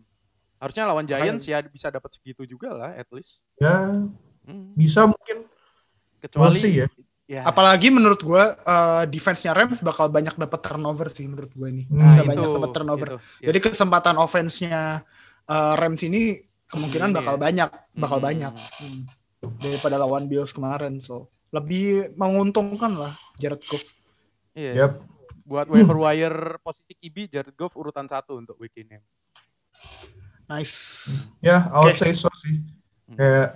Harusnya lawan Giants ya bisa dapat segitu juga lah at least. Ya, Hmm. bisa mungkin Kecuali see ya. ya. Apalagi menurut gua eh, defense-nya Rams bakal banyak dapat turnover sih menurut gua ini. Hmm. Bisa Nah, banyak dapat turnover. itu, ya. Jadi kesempatan offense-nya eh, Rams ini kemungkinan Ini bakal ya. banyak, bakal Hmm. banyak Hmm. daripada lawan Bills kemarin. So lebih menguntungkan lah Jared Goff. Iya. Yap. Buat waiver wire posisi QB Jared Goff urutan satu untuk week ini. Nice. ya I would Oke. say so sih. Hmm. Kayak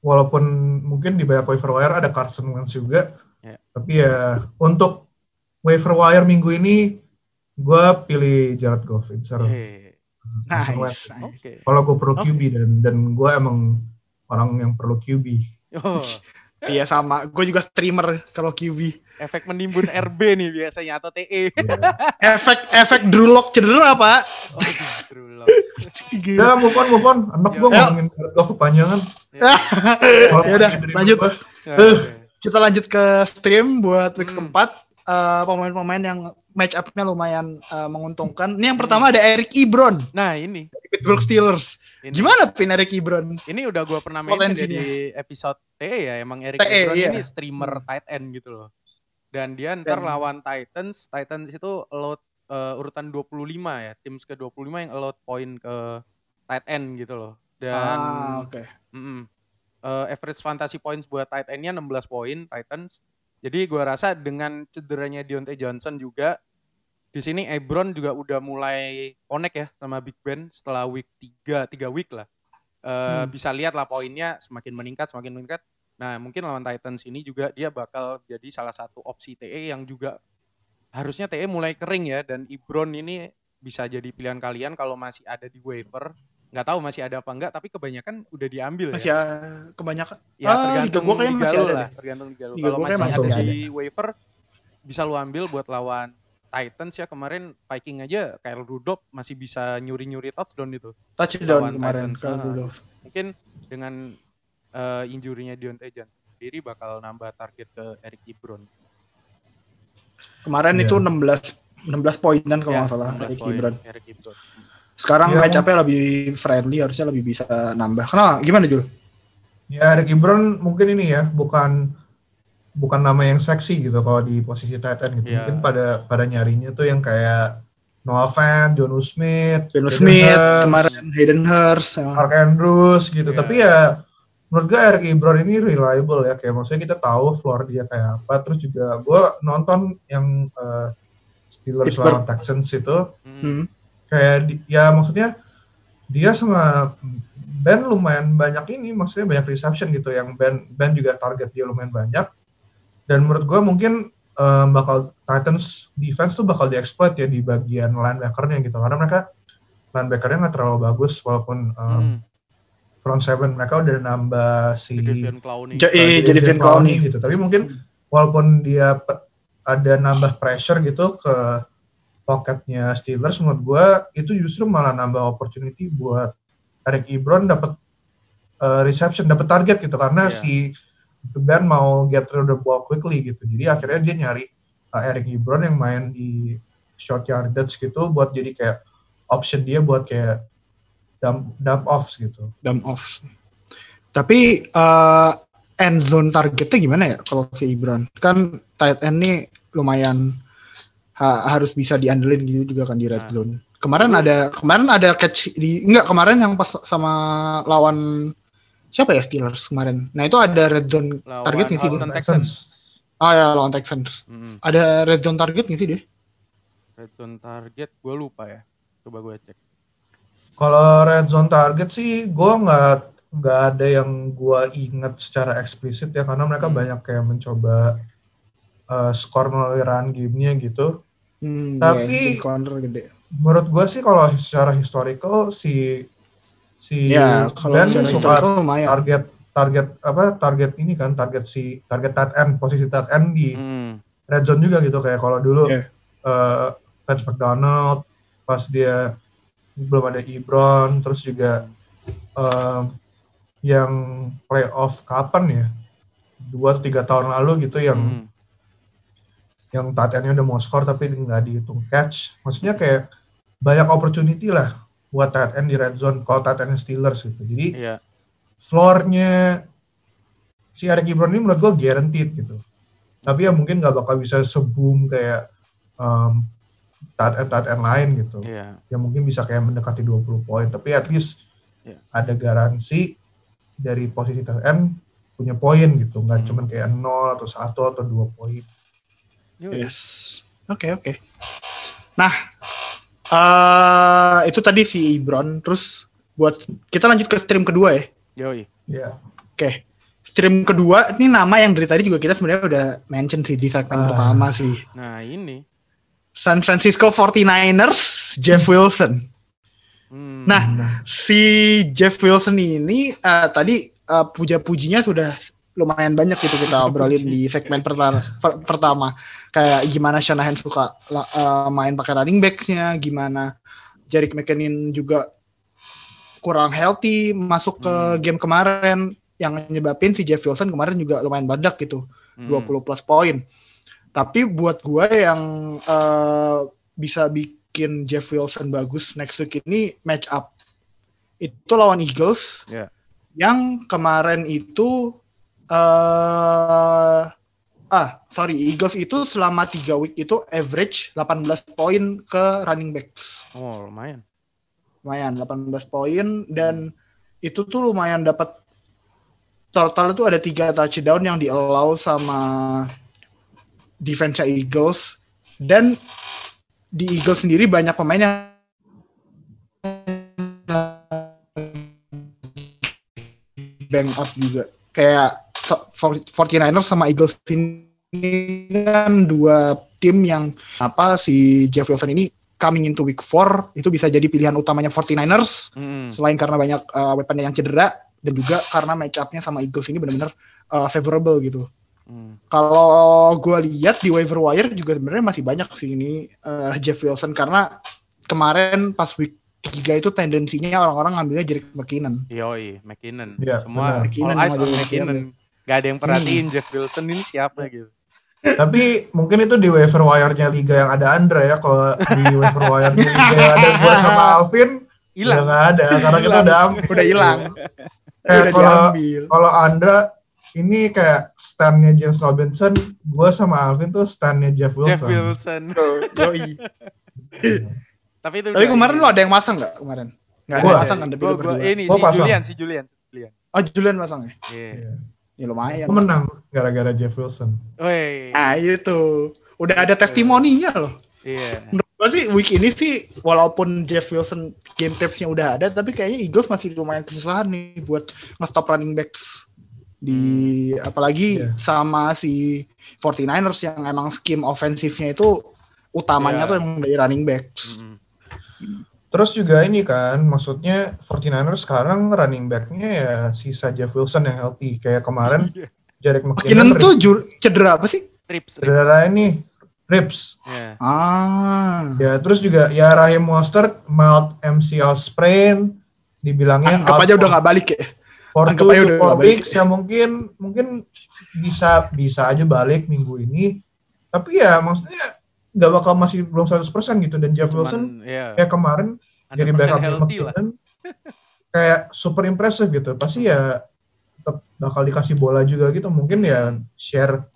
walaupun mungkin di banyak waiver wire ada Carson Wentz juga. Ya. Tapi ya untuk waiver wire minggu ini gue pilih Jared Goff instead of Carson Wentz. Nice. nice. Oke. Kalau gue perlu Oke. QB dan dan gue emang orang yang perlu QB. Oh, Iya sama. Gue juga streamer kalau QB. efek menimbun RB nih biasanya atau TE. Efek efek Drew Lock cedera pak. Oh. Gila. Ya move on move on. Anak gue Ya. ngomongin Goff kepanjangan. Kalau Ya udah, lanjut. Oke. Kita lanjut ke stream buat week Hmm. keempat. Eh, pemain-pemain yang match up-nya lumayan eh, menguntungkan. Ini yang pertama ada Eric Ebron, Nah ini, Pittsburgh Steelers. ini. Gimana pin Eric Ebron? Ini udah gua pernah Potensinya. di episode TE ya, emang Eric TE, Ebron iya. ini streamer tight end gitu loh. Dan dia ntar Dan- lawan Titans, Titans itu allowed eh, urutan 25 ya, tim ke 25 yang allowed poin ke tight end gitu loh. Dan ah, oke. mm-mm, eh, average fantasy points buat tight endnya 16 poin Titans. Jadi gua rasa dengan cederanya Deontay Johnson juga di sini Ebron juga udah mulai connect ya sama Big Ben setelah week 3 3 week lah. Eh, Hmm. bisa lihat lah poinnya semakin meningkat semakin meningkat. Nah, mungkin lawan Titans ini juga dia bakal jadi salah satu opsi TE yang juga harusnya TE mulai kering ya dan Ibron ini bisa jadi pilihan kalian kalau masih ada di waiver nggak tahu masih ada apa enggak tapi kebanyakan udah diambil Masih ya. ya, kebanyakan. Ya Ah, tergantung liga gua kayaknya masih ada lah, deh. tergantung liga lu. Kalau masih masih ada. di waiver bisa lu ambil buat lawan Titans ya kemarin Viking aja Kyle Rudolph masih bisa nyuri-nyuri touchdown itu. Touchdown Lawan kemarin Titans, ke ah. Rudolph. Mungkin dengan eh, injurinya Diontae Johnson sendiri bakal nambah target ke Eric Ebron. Kemarin Iya. itu 16 16 poinan kalau Ya, nggak salah 16 Eric Ebron. Eric Ebron. Sekarang Ya. match lebih friendly, harusnya lebih bisa nambah. Kenapa? Gimana Jul? Ya Eric Ebron mungkin ini ya bukan bukan nama yang seksi gitu kalau di posisi tight end gitu. Iya. Mungkin pada pada nyarinya tuh yang kayak Noah Fant, Jonu Smith, Geno Hayden Smith, Hurst, kemarin Hayden Hurst. ya. Mark Andrews gitu. Iya. Tapi ya menurut gue Eric Ebron ini reliable ya. Kayak maksudnya kita tahu floor dia kayak apa. Terus juga gue nonton yang eh, Steelers lawan Texans itu Hmm. Hmm. kayak di- ya maksudnya dia sama Ben lumayan banyak ini maksudnya banyak reception gitu yang Ben Ben juga target dia lumayan banyak dan menurut gue mungkin em, bakal Titans defense tuh bakal dieksploit ya di bagian linebackernya gitu karena mereka linebackernya nggak terlalu bagus walaupun em, Hmm. front seven mereka udah nambah si Jadavion Clowney. Ja- uh, eh, jadi Vin Clowney gitu. Tapi mungkin walaupun dia pe- ada nambah pressure gitu ke pocketnya Steelers, menurut gua itu justru malah nambah opportunity buat Eric Ebron dapat uh, reception, dapat target gitu karena Iya. si Ben mau get rid of the ball quickly gitu. Jadi akhirnya dia nyari uh, Eric Ebron yang main di short yardage gitu buat jadi kayak option dia buat kayak dump dump off gitu. Dump off. Tapi eh, end zone targetnya gimana ya kalau si Ibron? Kan tight end nih lumayan ha- harus bisa diandelin gitu juga kan di red Nah. zone. Kemarin ada kemarin ada catch di enggak kemarin yang pas sama lawan siapa ya Steelers kemarin. Nah itu ada red zone Lawan target nggak sih? Dia? Texans. Ah ya lawan Texans. Hmm. Ada red zone target nggak sih dia? Red zone target gue lupa ya. Coba gue cek. Kalau red zone target sih, gue nggak nggak ada yang gue ingat secara eksplisit ya karena mereka Hmm. banyak kayak mencoba uh, skor melalui run game-nya gitu. Hmm, Tapi- iya, corner gede. Menurut gue sih kalau secara historical si si Ya kalau Ben secara suka lumayan. target target apa target ini kan target si target tight end posisi tight end di Hmm. red zone juga gitu kayak kalau dulu Iya. eh Vance McDonald pas dia belum ada Ebron terus juga em, yang playoff kapan ya dua atau tiga tahun lalu gitu yang Hmm. yang tight endnya udah mau skor tapi nggak dihitung catch maksudnya kayak banyak opportunity lah buat tight end di red zone kalau tight endnya Steelers gitu jadi Iya. floornya si Eric Ebron ini menurut gue guaranteed gitu. Tapi ya mungkin nggak bakal bisa seboom kayak um, tight end tight end lain gitu. Iya. Yang mungkin bisa kayak mendekati 20 poin. Tapi at least Iya. ada garansi dari posisi tight end punya poin gitu. Nggak Hmm. cuman kayak 0 atau 1 atau 2 poin. Yes. Oke oke. Nah, eh itu tadi si Ibron. Terus buat kita lanjut ke stream kedua ya. Yoi. Ya. Oke. Stream kedua ini nama yang dari tadi juga kita sebenarnya udah mention sih di segmen Ah. pertama sih. Nah ini. San Francisco 49ers Jeff Wilson. Hmm. Nah, si Jeff Wilson ini eh, tadi eh, puja-pujinya sudah lumayan banyak gitu kita obrolin di segmen pertama, per- pertama. Kayak gimana Shanahan suka eh, main pakai running back-nya, gimana Jerick McKinnon juga kurang healthy masuk ke Hmm. game kemarin yang nyebabin si Jeff Wilson kemarin juga lumayan badak gitu. Hmm. 20 plus poin. Tapi buat gue yang eh, bisa bikin Jeff Wilson bagus next week ini match up. Itu lawan Eagles Ya. yang kemarin itu eh ah sorry Eagles itu selama tiga week itu average 18 poin ke running backs. Oh lumayan. lumayan 18 poin dan itu tuh lumayan dapat total itu ada tiga touchdown yang di allow sama defense Eagles. Dan di Eagles sendiri banyak pemain yang bank up juga. Kayak 49ers sama Eagles ini kan dua tim yang apa si Jeff Wilson ini coming into week 4 itu bisa jadi pilihan utamanya 49ers Mm-mm. selain karena banyak uh, weaponnya yang cedera dan juga karena match up-nya sama Eagles ini benar-benar uh, favorable gitu. Mm. Kalau gue lihat di waiver wire juga sebenarnya masih banyak sih ini uh, Jeff Wilson karena kemarin pas week 3 itu tendensinya orang-orang ngambilnya Jerick McKinnon. Yoi, McKinnon. Iya, Semua benar. McKinnon all eyes on. McKinnon. Gak ada yang perhatiin Jeff Wilson ini siapa gitu. Tapi mungkin itu di waiver wire-nya liga yang ada Andra ya. Kalau di waiver wire-nya liga yang ada gua sama Alvin, udah Hilang. nggak ada karena kita udah ambil. Udah hilang. Udah kalau kalau Andra ini kayak stand-nya James Robinson, gua sama Alvin tuh stand-nya Jeff Jeff Wilson. Wilson. Yoi. Tapi itu Tapi kemarin lo ada yang masang nggak kemarin? Nggak ada Gua- yang masang kan? Gua, berdua. ini Gua si pasang. Julian, si Julian, Julian. Oh Julian masang ya? Iya. Iya. Ya lumayan. Menang gara-gara Jeff Wilson. Woi. Nah itu. Udah ada testimoninya loh. Iya. Menurut gue sih week ini sih walaupun Jeff Wilson game tapes-nya udah ada tapi kayaknya Eagles masih lumayan kesusahan nih buat nge-stop running backs di apalagi Iya. sama si 49ers yang emang scheme ofensifnya itu utamanya Iya. tuh emang dari running backs. Mm-mm. Terus juga ini kan, maksudnya 49ers sekarang running back-nya ya sisa Jeff Wilson yang healthy. Kayak kemarin Iya. Jarek McKinnon McKinnon tuh cedera apa sih? Trips. cedera ini ribs. Iya. Ah. Ya, terus juga ya Raheem Mostert mild MCL sprain dibilangnya Anggap aja udah nggak balik ya. for anggap two aja to udah four weeks ya mungkin mungkin bisa bisa aja balik minggu ini. Tapi ya maksudnya nggak bakal masih belum 100% gitu dan Jeff Wilson Cuman, iya. kayak kemarin 100% jadi backup healthy lah. McKinnon kayak super impressive gitu pasti ya tetap bakal dikasih bola juga gitu mungkin ya share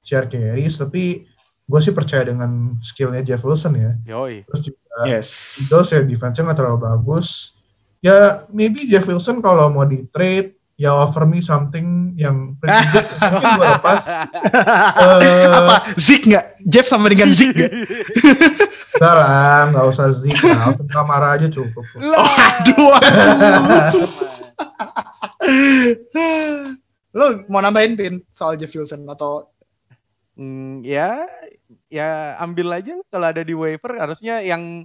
share carries tapi gue sih percaya dengan skillnya Jeff Wilson ya Yoi. terus juga Yes. Eagles ya defense-nya nggak terlalu bagus ya maybe Jeff Wilson kalau mau di trade ya offer me something yang pretty good mungkin gue lepas Eh, Apa Zik nggak? Jeff sama dengan Zik nggak? enggak lah nggak usah Zeke lah Alvin Kamara aja cukup Oh, aduh, aduh. Lo mau nambahin pin soal Jeff Wilson atau Hmm, ya, ya ambil aja kalau ada di waiver harusnya yang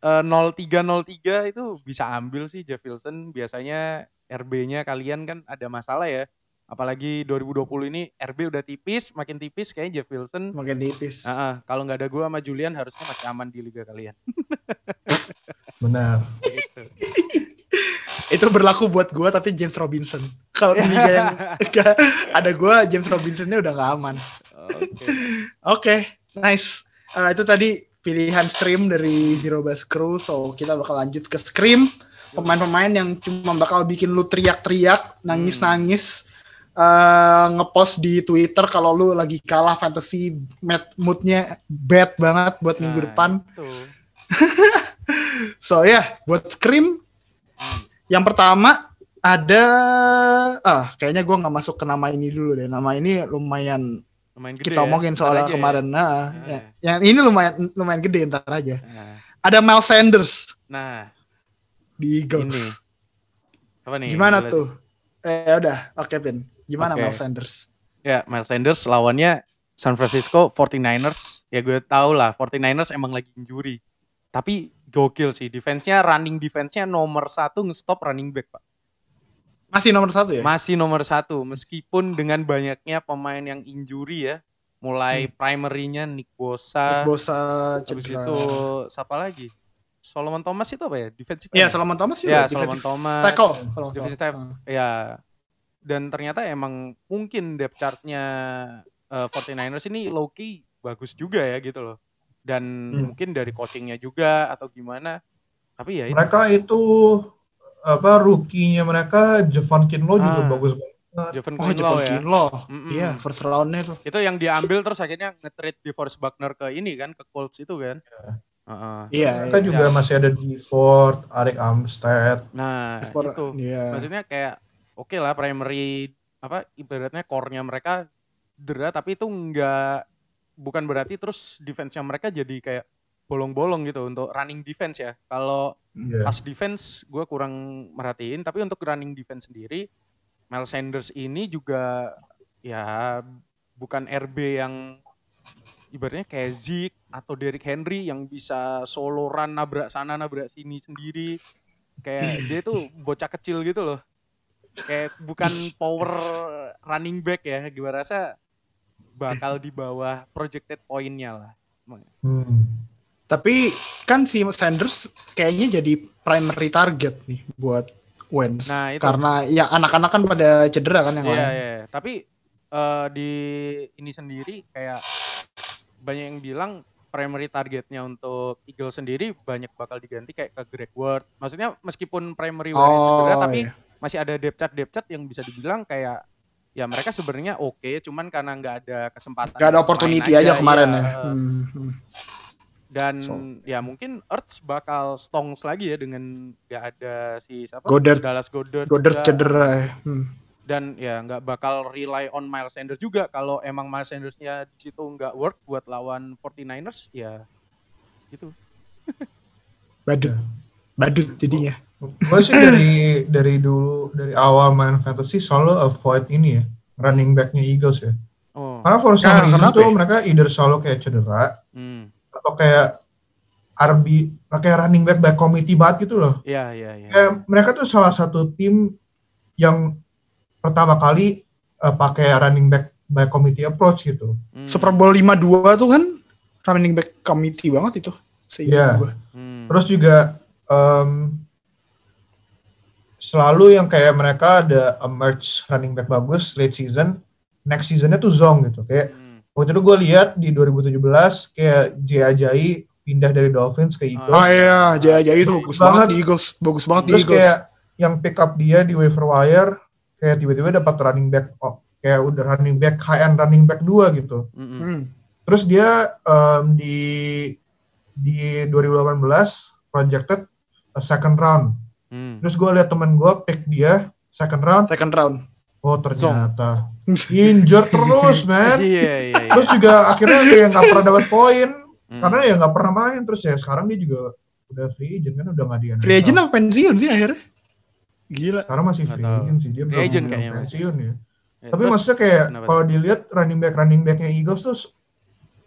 eh, 0303 itu bisa ambil sih Jeff Wilson. Biasanya RB-nya kalian kan ada masalah ya. Apalagi 2020 ini RB udah tipis, makin tipis kayaknya Jeff Wilson. makin tipis? Ah, ah, kalau nggak ada gua sama Julian harusnya masih aman di liga kalian. benar Gitu. Itu berlaku buat gua tapi James Robinson. Kalau di liga yang ada gua James Robinsonnya udah nggak aman. Oke. Oke, nice. Eh, itu tadi pilihan stream dari Zero Base Crew. So kita bakal lanjut ke scream. Pemain-pemain yang cuma bakal bikin lu teriak-teriak, nangis-nangis. eh ngepost di Twitter kalau lu lagi kalah fantasy moodnya bad banget buat minggu Nah, depan. itu. So ya, yeah, buat scream Hmm. yang pertama ada ah kayaknya gua nggak masuk ke nama ini dulu deh. Nama ini lumayan Lumayan gede kita ya. omongin Ntar soalnya aja ya. kemarin. Nah, Nah. ya- yang ini lumayan lumayan gede ntar aja. Nah, Ada Miles Sanders Nah, di Eagles. ini. Apa nih? Gimana Jelas. tuh? Eh udah, oke Pin. Gimana Oke. Miles Sanders? Ya, Miles Sanders lawannya San Francisco 49ers. Ya gue tau lah, 49ers emang lagi injury. Tapi gokil sih, defense-nya, running defense-nya nomor satu nge-stop running back, Pak. Masih nomor satu ya? Masih nomor satu, meskipun dengan banyaknya pemain yang injury ya. Mulai primary-nya Nick Bosa, Bosa habis itu siapa lagi? Solomon Thomas itu apa ya? Defensive Iya, end? Solomon Thomas juga. Ya, defensive Solomon Thomas. Tackle. kalau nggak Defensive tackle. Ya, dan ternyata emang mungkin depth chart-nya eh, 49ers ini low key bagus juga ya gitu loh. Dan Hmm. mungkin dari coachingnya juga atau gimana. Tapi ya itu. mereka itu apa rookie-nya mereka Javon juga Ah. bagus banget Jovan Oh, Kinlaw ya. Kinlaw. Mm-mm. Iya, first round-nya tuh. Itu yang diambil terus akhirnya nge-trade DeForest Buckner ke ini kan, ke Colts itu kan. Heeh. Iya. mereka iya. juga masih ada di Ford Arik Armstead Nah, For- itu. Iya. Maksudnya kayak oke lah primary apa ibaratnya core-nya mereka dera tapi itu enggak bukan berarti terus defense-nya mereka jadi kayak bolong-bolong gitu untuk running defense ya. Kalau Iya. pas defense gue kurang merhatiin tapi untuk running defense sendiri Miles Sanders ini juga ya bukan RB yang ibaratnya kayak Zeke atau Derrick Henry yang bisa solo run nabrak sana nabrak sini sendiri. Kayak dia tuh bocah kecil gitu loh. Kayak bukan power running back ya. Gue rasa bakal di bawah projected poinnya lah. Hmm. Tapi kan si Sanders kayaknya jadi primary target nih buat Wentz. Nah, itu. Karena ya anak-anak kan pada cedera kan yang Iya, lain. iya. Tapi eh, di ini sendiri kayak banyak yang bilang primary targetnya untuk Eagles sendiri banyak bakal diganti kayak ke Greg Ward. Maksudnya meskipun primary wide Oh, cedera tapi iya. masih ada depth chart depth chart yang bisa dibilang kayak ya mereka sebenarnya oke cuman karena nggak ada kesempatan Gak ada opportunity aja, kemarin iya. ya. Eh, Hmm. Dan So. ya mungkin Earths bakal stongs lagi ya dengan nggak ada si siapa? Goddard. Dallas Goddard. Goddard juga. cedera ya. Hmm. Dan ya nggak bakal rely on Miles Sanders juga kalau emang Miles Sandersnya di situ nggak work buat lawan 49ers ya gitu Badut. Badut jadinya. Gue sih dari dari dulu dari awal main fantasy selalu avoid ini ya running backnya Eagles ya. oh Karena for some reason kenapa tuh ya? mereka either selalu kayak cedera hmm. atau kayak RB kayak running back back committee banget gitu loh. ya ya ya Kayak mereka tuh salah satu tim yang pertama kali eh, pakai running back by committee approach gitu. Hmm. Super Bowl 52 tuh kan running back committee banget itu. Iya. gua. Hmm. Terus juga em, selalu yang kayak mereka ada emerge running back bagus late season, next seasonnya tuh zong gitu. Kayak Hmm. waktu itu gue lihat di 2017 kayak Jay Ajayi pindah dari Dolphins ke Eagles. Oh iya, Jaya Jaya itu bagus banget banget. di Eagles. Bagus banget di Terus Eagles. kayak yang pick up dia di waiver wire kayak tiba-tiba dapat running back oh, kayak udah running back high end running back dua gitu. Hmm, hmm. Hmm. Terus dia em, di di 2018 projected a second round. Hmm. Terus gue liat temen gue pick dia second round. Second round. Oh ternyata injured terus man. iya iya iya Terus juga akhirnya kayak nggak pernah dapat poin Hmm. karena ya nggak pernah main. Terus ya sekarang dia juga udah free agent kan udah nggak di. Free agent apa pensiun sih akhirnya? Gila. Sekarang masih free agent sih dia Free belum agent kayaknya, pensiun ya. Ya, Tapi terus- maksudnya kayak kalau dilihat running back running backnya Eagles tuh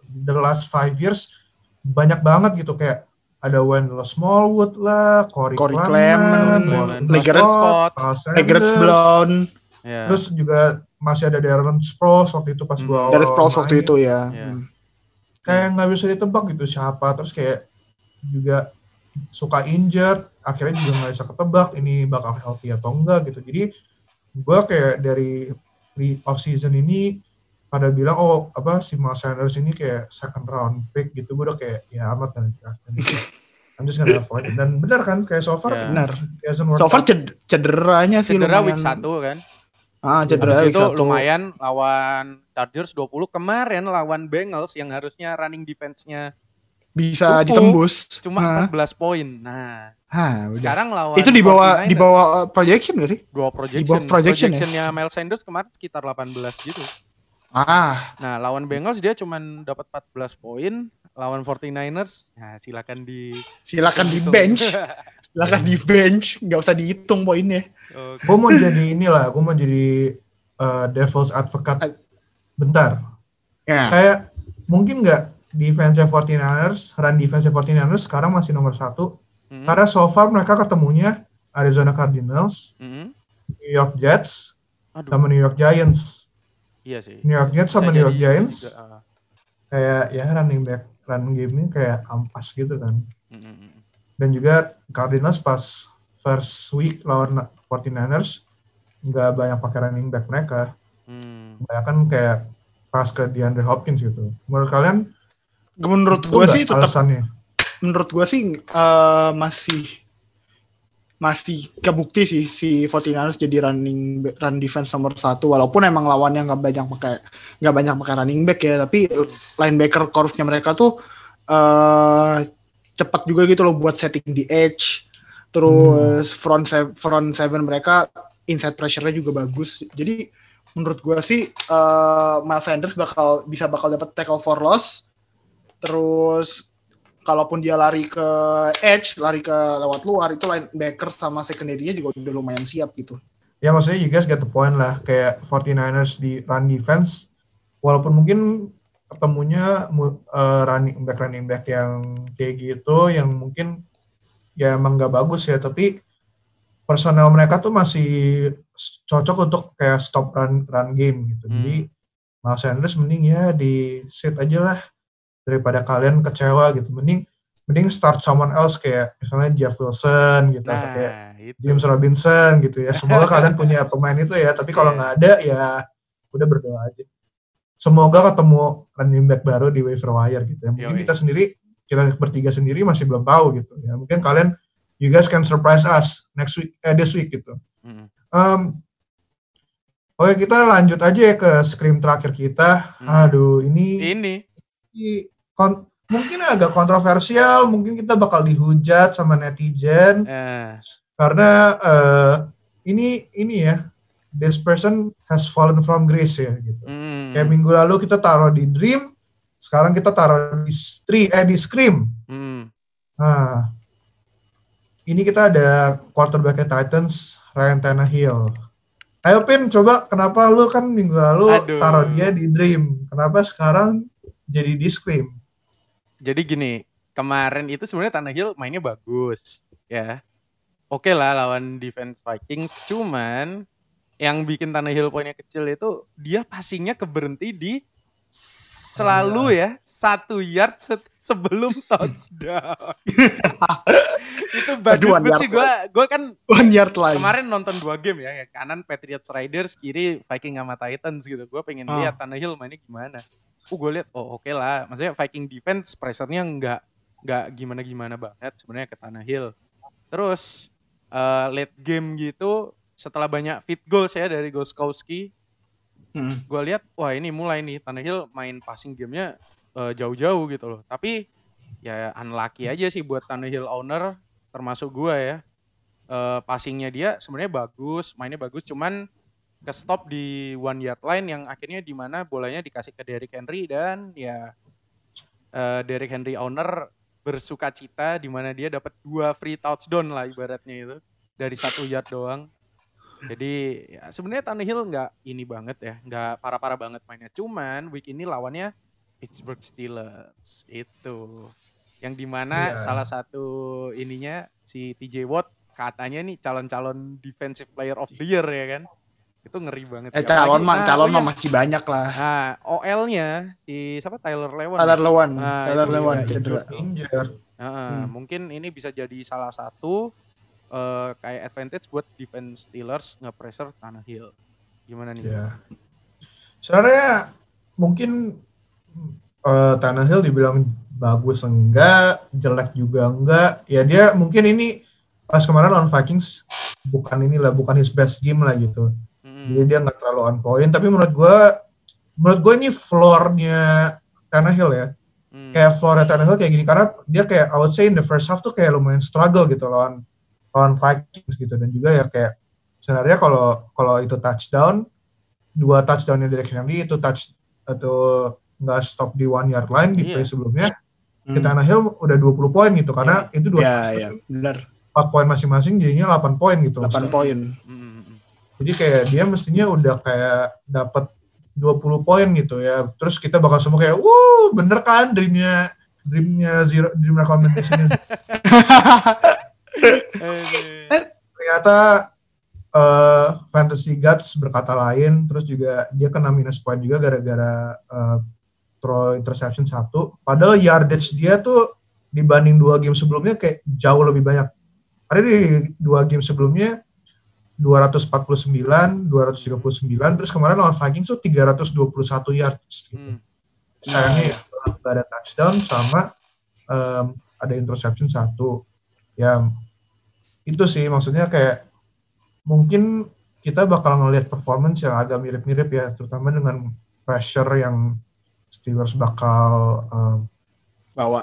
the last five years banyak banget gitu kayak ada Wendell Smallwood lah, Corey, Corey Clement, Legarrette Scott, Legarrette Sanders, Brown, ya. terus juga masih ada Darren Sproles waktu itu pas Hmm. gua dari awal Sproles waktu itu ya. Iya. Hmm. kayak nggak bisa ditebak gitu siapa terus kayak juga suka injured akhirnya juga nggak bisa ketebak ini bakal healthy atau enggak gitu jadi gua kayak dari di off season ini pada bilang oh apa si Miles Sanders ini kayak second round pick gitu gue udah kayak ya amat kan I'm just gonna avoid it. dan benar kan kayak so far Ya. Benar. So far ced- cederanya sih cedera lumayan. week 1 kan Ah, cedera Habis week itu satu. lumayan lawan Chargers 20 kemarin lawan Bengals yang harusnya running defense-nya bisa Cukup. ditembus. cuma Hah? 14 poin. Nah, Hah, udah. sekarang lawan Itu di bawah 49ers, di bawah uh, projection gak sih? dua projection. di bawah projection ya? Projectionnya Miles Sanders kemarin sekitar 18 gitu. Ah, Nah, lawan Bengals dia cuma dapat 14 poin, lawan 49ers, nah silakan di silakan di bench, silakan di bench, nggak usah dihitung poinnya. Oke. gue mau jadi inilah gue mau jadi uh, devil's advocate bentar Ya, kayak mungkin nggak defense 49ers, run defense 49ers sekarang masih nomor satu. Mm, Karena so far mereka ketemunya Arizona Cardinals, mm. New York Jets, Aduh, sama New York Giants. iya sih. New York Jets sama Bisa New York Giants juga, ah. kayak ya running back run game-nya kayak ampas gitu kan. Mm, mm, mm. Dan juga Cardinals pas first week lawan 49ers nggak banyak pakai running back mereka. Hmm. Kebanyakan kayak pas ke DeAndre Hopkins gitu. Menurut kalian menurut nggak sih tetap alasannya? Menurut gua sih eh, masih masih kebukti sih si 49ers jadi running run defense nomor satu. Walaupun emang lawannya nggak banyak pakai nggak banyak pakai running back ya tapi linebacker course-nya mereka tuh eh cepat juga gitu loh buat setting di edge. Terus front se- front seven mereka inside pressure-nya juga bagus. Jadi menurut gua sih eh Miles Sanders bakal bisa bakal dapat tackle for loss. Terus kalaupun dia lari ke edge, lari ke lewat luar itu linebacker sama secondary-nya juga udah lumayan siap gitu. Ya maksudnya you guys get the point lah kayak 49ers di run defense walaupun mungkin ketemunya mu- eh, running back running back yang kayak gitu yang mungkin ya emang nggak bagus ya tapi personel mereka tuh masih cocok untuk kayak stop run run game gitu. Hmm. Jadi Miles Sanders mending ya di sit aja lah daripada kalian kecewa gitu. Mending mending start someone else kayak misalnya Jeff Wilson gitu atau kayak Nah, itu. James Robinson gitu ya. Semoga kalian punya pemain itu ya. Tapi kalau Iya. nggak ada ya udah berdoa aja. Semoga ketemu running back baru di waiver wire gitu ya. Mungkin Yoi. kita sendiri kita bertiga sendiri masih belum tahu gitu ya. Mungkin kalian you guys can surprise us next week eh this week gitu. Mm, Em, Oke kita lanjut aja ya ke scream terakhir kita. mm. Aduh ini Ini. ini kon- mungkin agak kontroversial. Mungkin kita bakal dihujat sama netizen eh, karena eh, ini ini ya this person has fallen from grace ya gitu. mm, Kayak minggu lalu kita taruh di Dream, sekarang kita taruh di Stream eh di Scream. mm. Nah, ini kita ada quarterback Titans Ryan Tannehill. Ayo Pin, coba kenapa lu kan minggu lalu Aduh. taruh dia di Dream, kenapa sekarang jadi di Scream? Jadi gini, kemarin itu sebenarnya Tannehill mainnya bagus, ya. Oke lah lawan defense Vikings, cuman yang bikin Tannehill poinnya kecil itu dia passingnya keberhenti di selalu ya satu yard se- sebelum touchdown. itu banget sih gue gue kan One yard line. kemarin nonton dua game ya, ya kanan Patriots Riders, kiri Viking sama Titans gitu. Gue pengen Ah. lihat Tannehill mainnya gimana. Uh, gue lihat, oh oke lah. Maksudnya Viking defense pressure-nya nggak nggak gimana-gimana banget sebenarnya ke Tannehill. Terus eh, late game gitu, setelah banyak fit goals ya dari Goskowski, Hmm. gue lihat wah ini mulai nih Tannehill main passing gamenya eh, jauh-jauh gitu loh. Tapi ya unlucky aja sih buat Tannehill owner termasuk gue ya. Eh, passingnya dia sebenarnya bagus, mainnya bagus, cuman ke stop di one yard line yang akhirnya di mana bolanya dikasih ke Derrick Henry dan ya eh, Derrick Henry owner bersuka cita di mana dia dapat dua free touchdown lah ibaratnya itu dari satu yard doang. Jadi ya sebenarnya Tannehill nggak ini banget ya, nggak parah-parah banget mainnya. Cuman week ini lawannya Pittsburgh Steelers itu yang di mana Iya. salah satu ininya si TJ Watt katanya nih calon-calon defensive player of the year ya kan. Itu ngeri banget. Eh sih. calon mah nah, calon mah masih banyak lah. Nah, OL-nya si siapa Tyler Lewan. Tyler ya? Lewan, Ah, Tyler Lewan cedera. Injured. Heeh, Hmm. mungkin ini bisa jadi salah satu eh, kayak advantage buat defense Steelers nge-pressure Tannehill. Gimana nih? Ya. Sebenarnya mungkin eh Tannehill dibilang bagus enggak, jelek juga enggak. Ya dia mungkin ini pas kemarin lawan Vikings bukan inilah bukan his best game lah gitu. Jadi dia nggak terlalu on point. Tapi menurut gua menurut gue ini floor-nya Tannehill ya. mm, Kayak floor-nya Tannehill kayak gini karena dia kayak I would say in the first half tuh kayak lumayan struggle gitu lawan lawan Vikings gitu dan juga ya kayak sebenarnya kalau kalau itu touchdown dua touchdownnya Derek Henry itu touch atau nggak stop di one yard line di Iya. play sebelumnya Hmm. kita Tannehill udah 20 poin gitu karena itu dua touchdown, ya, benar. 4 poin masing-masing jadinya 8 poin gitu 8 maksudnya. poin. mm, mm, mm. Jadi kayak dia mestinya udah kayak dapat 20 poin gitu ya. Terus kita bakal semua kayak, wuh bener kan dreamnya dreamnya zero dream recommendation ternyata eh fantasy gods berkata lain. Terus juga dia kena minus poin juga gara-gara eh, throw interception satu. Padahal yardage dia tuh dibanding dua game sebelumnya kayak jauh lebih banyak. Ada di dua game sebelumnya 249, 239, terus kemarin lawan Vikings tuh 321 yards. Gitu. Mm, Sayangnya ya nggak ada touchdown sama em, ada interception satu. Ya itu sih maksudnya kayak mungkin kita bakal ngelihat performance yang agak mirip-mirip ya, terutama dengan pressure yang Steelers bakal em, Bawa.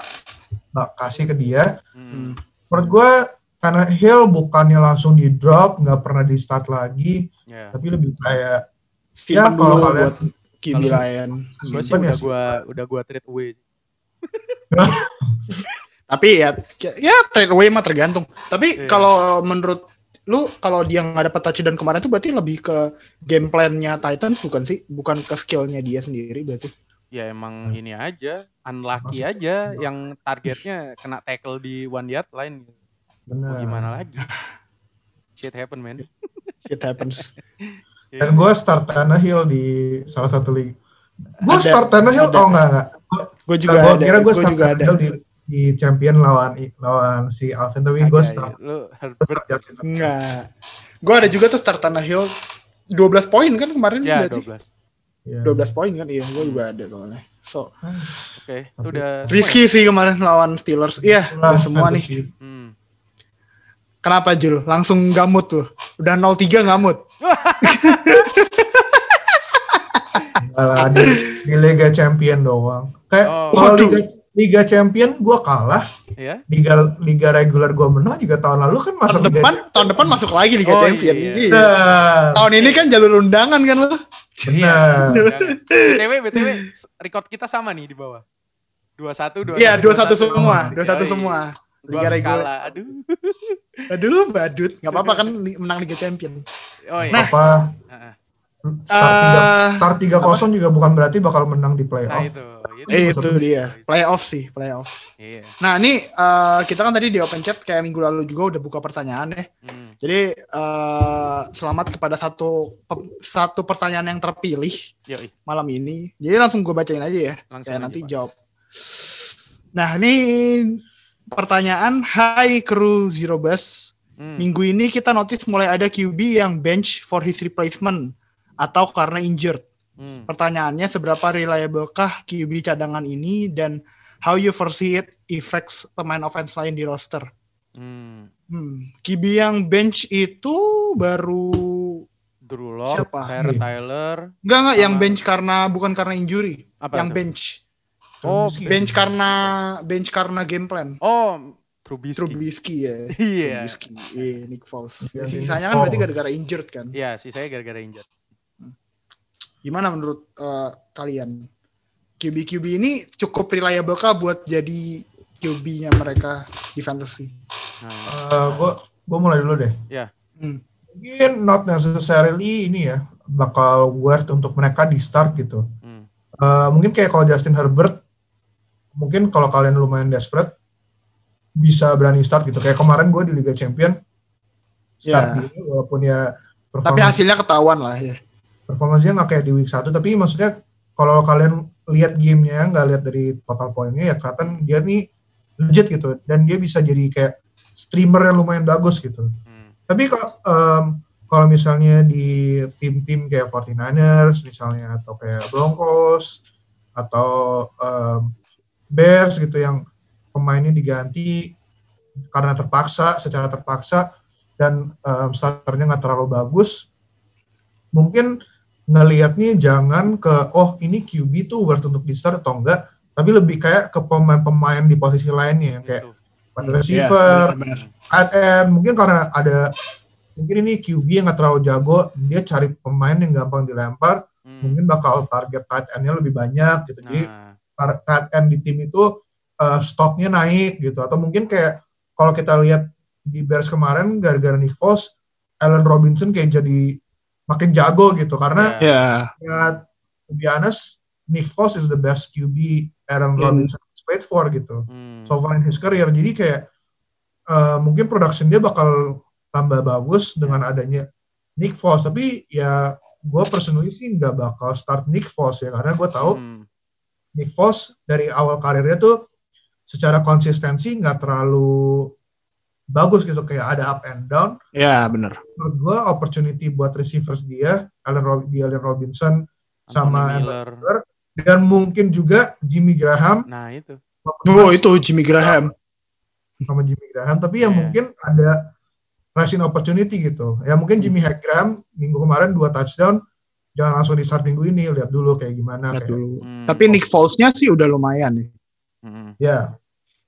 bak- kasih ke dia. mm. Hmm. Menurut gue karena Hill bukannya langsung di drop, nggak pernah di start lagi, Ya. tapi lebih kayak Simpan kalau dulu kalian- buat QB Kalau- Ryan. Gue sih simpen ya udah gua udah gua trade away. Tapi ya ya trade away mah tergantung. Tapi Iya. kalau menurut lu kalau dia nggak dapat touchdown kemarin tuh berarti lebih ke game plan-nya Titans bukan sih? Bukan ke skill-nya dia sendiri berarti. Ya emang ini aja, unlucky Masuk. aja yang targetnya kena tackle di one yard line. Bener. gimana lagi? Shit happen, man. Shit happens. Dan gue start Tannehill di salah satu league. Gue start Tannehill, oh enggak enggak. Gue juga Gue ada. kira gue Gue start. Tannehill di, di champion lawan lawan si Alvin, tapi gue start, ya. Lu Herbert. Enggak. Gue ada juga tuh start Tannehill 12 poin kan kemarin ya berarti? 12. Iya. 12 poin kan iya gue juga ada soalnya so Oke, itu Tapi- udah risky sih kemarin lawan Steelers iya udah semua nih. Hmm. Kenapa Jul langsung gamut tuh udah 0-3 gamut Enggak lah, di, di Liga Champion doang. Kayak Oh. kalau. Liga, Liga Champion gue kalah, Ya. Liga Liga reguler gue menang juga tahun lalu kan masuk tahun Liga depan tahun depan masuk lagi Liga Oh, Champion iya. Iya. Bener, tahun ini kan jalur undangan kan lo bener. BTW, BTW, record kita sama nih di bawah. 21, 21. iya 21 semua 21 Yoi. semua Liga reguler. Aduh. aduh badut nggak apa-apa kan menang Liga Champion Oh iya. Nah. Apa Heeh. start tiga start tiga kosong juga bukan berarti bakal menang di Nah, playoff. itu. Itu, eh, Itu itu dia playoff sih playoff Iya. nah ini eh, kita kan tadi di open chat kayak minggu lalu juga udah buka pertanyaan deh Hmm. Jadi eh, selamat kepada satu pe- satu pertanyaan yang terpilih Yoi. malam ini. Jadi langsung gue bacain aja ya. Langsung Kayak aja, nanti Pak. jawab. Nah ini pertanyaan Hai kru Zero Bus. Hmm. Minggu ini kita notice mulai ada QB yang bench for his replacement atau karena injured. Hmm. Pertanyaannya seberapa reliable-kah QB cadangan ini dan how you foresee it affects pemain offense lain di roster? Hmm. Hmm, QB yang bench itu baru Drew Lock, Siapa? Tyler Iya. Tyler, enggak enggak yang bench karena bukan karena injury, apa yang itu? bench. Oh, Trubisky. Bench karena bench karena game plan. Oh, Trubisky. Trubisky ya. Iya. Trubisky, iya, Nick Foles. Iya, Sisanya kan berarti gara-gara injured kan. Iya, sih saya gara-gara injured. Gimana menurut eh, kalian? QB-QB ini cukup reliable kah buat jadi QB-nya mereka di fantasy? Nah, gue gue mulai dulu deh. Hmm. Mungkin not necessarily ini ya bakal worth untuk mereka di start gitu. hmm. Eh, mungkin kayak kalau Justin Herbert, mungkin kalau kalian lumayan desperate bisa berani start gitu. Kayak kemarin gue di Liga Champion start Ya. dulu, walaupun ya Tapi performance hasilnya ketahuan lah ya. performanya nggak kayak di week 1 tapi maksudnya kalau kalian lihat gamenya nggak lihat dari total poinnya ya kelihatan dia nih legit gitu dan dia bisa jadi kayak streamer yang lumayan bagus gitu Hmm. tapi kalau em, kalau misalnya di tim-tim kayak 49ers misalnya atau kayak Broncos atau em, Bears gitu yang pemainnya diganti karena terpaksa secara terpaksa dan em, starternya nggak terlalu bagus. Mungkin ngelihatnya jangan ke oh ini QB tuh worth untuk di start atau enggak tapi lebih kayak ke pemain-pemain di posisi lainnya yang kayak wide receiver, Iya, benar. tight end. Mungkin karena ada mungkin ini QB yang nggak terlalu jago dia cari pemain yang gampang dilempar Hmm. mungkin bakal target tight end-nya lebih banyak gitu. Jadi Nah, tar- end di tim itu eh, stoknya naik gitu atau mungkin kayak kalau kita lihat di Bears kemarin gara-gara Nick Foles Allen Robinson kayak jadi makin jago gitu karena ya. Ya, to be honest Nick Foles is the best QB Aaron. Robinson has played for gitu Hmm. so far in his career. Jadi kayak eh, mungkin production dia bakal tambah bagus dengan adanya Nick Foles. Tapi ya gue personally sih nggak bakal start Nick Foles ya karena gue tahu Hmm. Nick Foles dari awal karirnya tuh secara konsistensi nggak terlalu bagus gitu kayak ada up and down. ya benar. Menurut gue opportunity buat receivers dia, Allen, Rob- di Allen Robinson sama Anthony Anthony Miller. dan mungkin juga Jimmy Graham Nah, itu. Oh itu Jimmy Graham. sama Jimmy Graham tapi ya Iya. mungkin ada rushing opportunity gitu ya mungkin Jimmy Graham minggu kemarin dua touchdown jangan langsung di start minggu ini lihat dulu kayak gimana Lihat kayak dulu. Hmm. Tapi Nick Foles-nya sih udah lumayan ya. Hmm. ya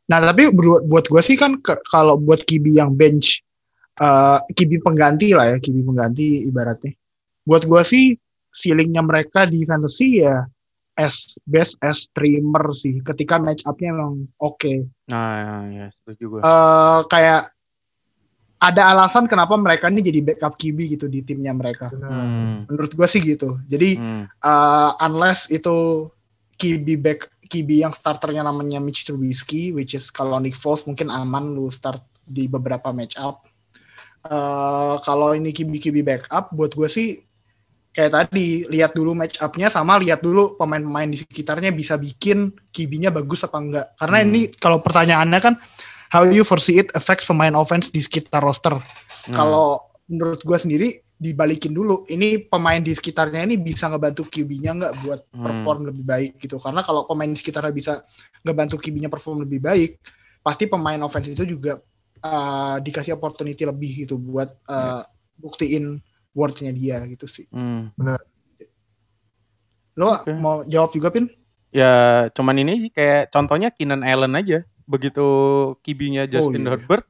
Nah tapi buat buat gue sih kan ke- kalau buat kibi yang bench, eh kibi pengganti lah ya, kibi pengganti ibaratnya. Buat gue sih ceilingnya mereka di fantasy ya as best as streamer sih. Ketika match up-nya emang oke. Nah, ya, setuju gue. Eh kayak ada alasan kenapa mereka ini jadi backup kibi gitu di timnya mereka. Hmm. Menurut gue sih gitu. Jadi Hmm. eh, unless itu QB back QB yang starternya namanya Mitch Trubisky, which is kalau Nick Foles mungkin aman lu start di beberapa match up. Eh, kalau ini QB QB backup, buat gue sih kayak tadi lihat dulu match up-nya sama lihat dulu pemain-pemain di sekitarnya bisa bikin QB-nya bagus apa enggak. Karena Hmm. ini kalau pertanyaannya kan how you foresee it affects pemain offense di sekitar roster. Hmm. Kalau menurut gue sendiri dibalikin dulu, ini pemain di sekitarnya ini bisa ngebantu QB-nya nggak buat Hmm. perform lebih baik gitu. Karena kalau pemain di sekitarnya bisa ngebantu QB-nya perform lebih baik, pasti pemain offense itu juga uh, dikasih opportunity lebih gitu buat uh, buktiin worth-nya dia gitu sih. Hmm. Lo Oke. mau jawab juga pin? Ya cuman ini sih kayak contohnya Keenan Allen aja. Begitu kibinya Justin iya. Herbert,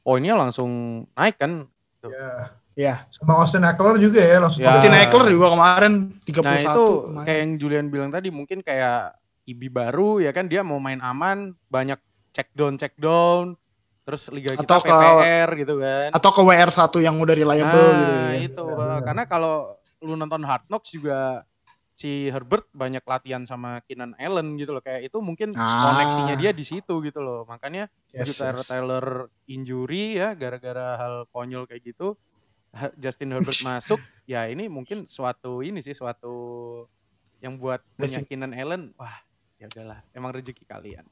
poinnya langsung naik kan. Ya. Ya. Sama Austin Eckler juga ya langsung. Ya. Austin Eckler juga kemarin 31 Nah itu kemarin. kayak yang Julian bilang tadi mungkin kayak kibi baru ya kan dia mau main aman, banyak check down check down, terus liga kita Atau ke- PPR gitu kan. atau ke WR1 yang udah reliable nah, gitu ya. itu Ya, karena kalau lu nonton Hard Knocks juga si Herbert banyak latihan sama Keenan Allen gitu loh kayak itu mungkin Ah. koneksinya dia di situ gitu loh makanya Yes, Tyler yes. Taylor injury ya gara-gara hal konyol kayak gitu Justin Herbert masuk ya ini mungkin suatu ini sih suatu yang buat punya. Keenan Allen wah ya udahlah emang rezeki kalian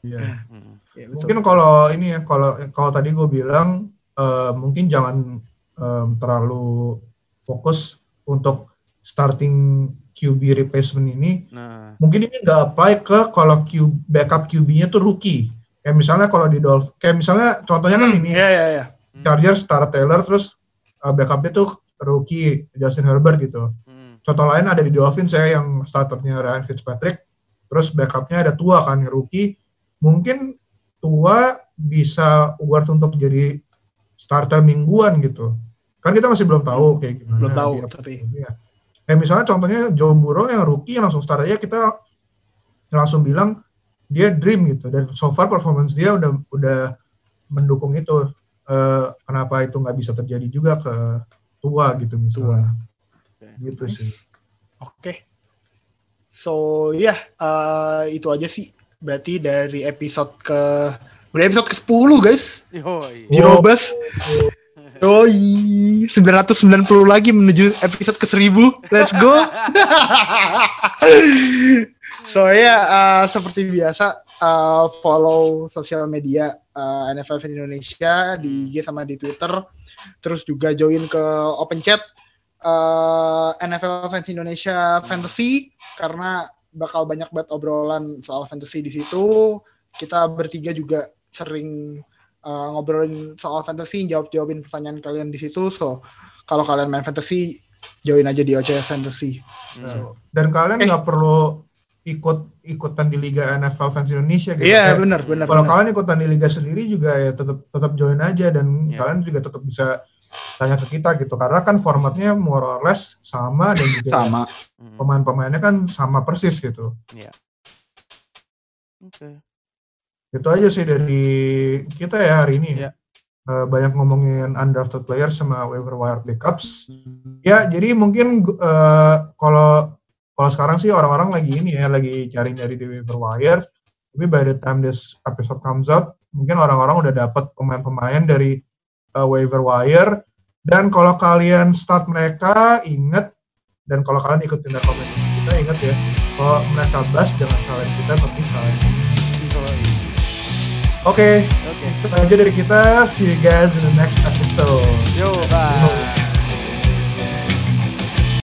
Iya. Hmm. Ya. Mungkin kalau ini ya, kalau kalau tadi gue bilang eh, mungkin jangan em, terlalu fokus untuk starting QB replacement ini. nah Mungkin ini nggak apply ke kalau Q, backup QB-nya tuh rookie. Kayak misalnya kalau di Dolph, kayak misalnya contohnya kan ini Iya iya iya. Chargers Star Taylor terus eh, backupnya tuh rookie Justin Herbert gitu. hmm. Contoh lain ada di Dolphins saya yang starternya Ryan Fitzpatrick, terus backupnya ada Tua kan yang rookie. Mungkin Tua bisa worth untuk jadi starter mingguan gitu. Kan kita masih belum tahu kayak gimana. Belum tahu dia tapi Iya. Kayak misalnya contohnya Joe Burrow yang rookie yang langsung start aja kita langsung bilang dia dream gitu dan so far performance dia udah udah mendukung itu. Eh, kenapa itu nggak bisa terjadi juga ke tua gitu misalnya. Gitu Nice. sih. Oke. So ya eh, itu aja sih. Berarti dari episode ke udah episode ke 10 guys. Yoi. Di Wow. Yoi, 990 lagi menuju episode ke 1000. Let's go. so ya eh, seperti biasa eh, follow sosial media eh, NFL Fans Indonesia di IG sama di Twitter. Terus juga join ke open chat eh, NFL Fans Indonesia Fantasy karena bakal banyak banget obrolan soal fantasy di situ. Kita bertiga juga sering uh, ngobrolin soal fantasy, jawab-jawabin pertanyaan kalian di situ. So, kalau kalian main fantasy, join aja di OCS Fantasy. So, Dan kalian Eh. nggak perlu ikut ikutan di Liga NFL Fans Indonesia gitu. Iya, Kayak benar, benar. Kalau kalian ikutan di liga sendiri juga ya tetap tetap join aja dan Iya. kalian juga tetap bisa tanya ke kita gitu karena kan formatnya more or less sama dan juga Sama. Hmm. pemain-pemainnya kan sama persis gitu. Oke. Itu aja sih dari kita ya hari ini. Iya. Eh, banyak ngomongin undrafted player sama waiver wire pickups. Ya, jadi mungkin eh, kalau kalau sekarang sih orang-orang lagi ini ya lagi cari-cari di waiver wire. Tapi by the time this episode comes out, mungkin orang-orang udah dapat pemain-pemain dari eh, waiver wire. Dan kalau kalian start mereka, ingat dan kalau kalian ikutin rekomendasi kita, ingat ya, kalau mereka bust jangan salahin kita, tapi salahin Oke, Oke. itu aja dari kita. See you guys in the next episode. Yo, bye.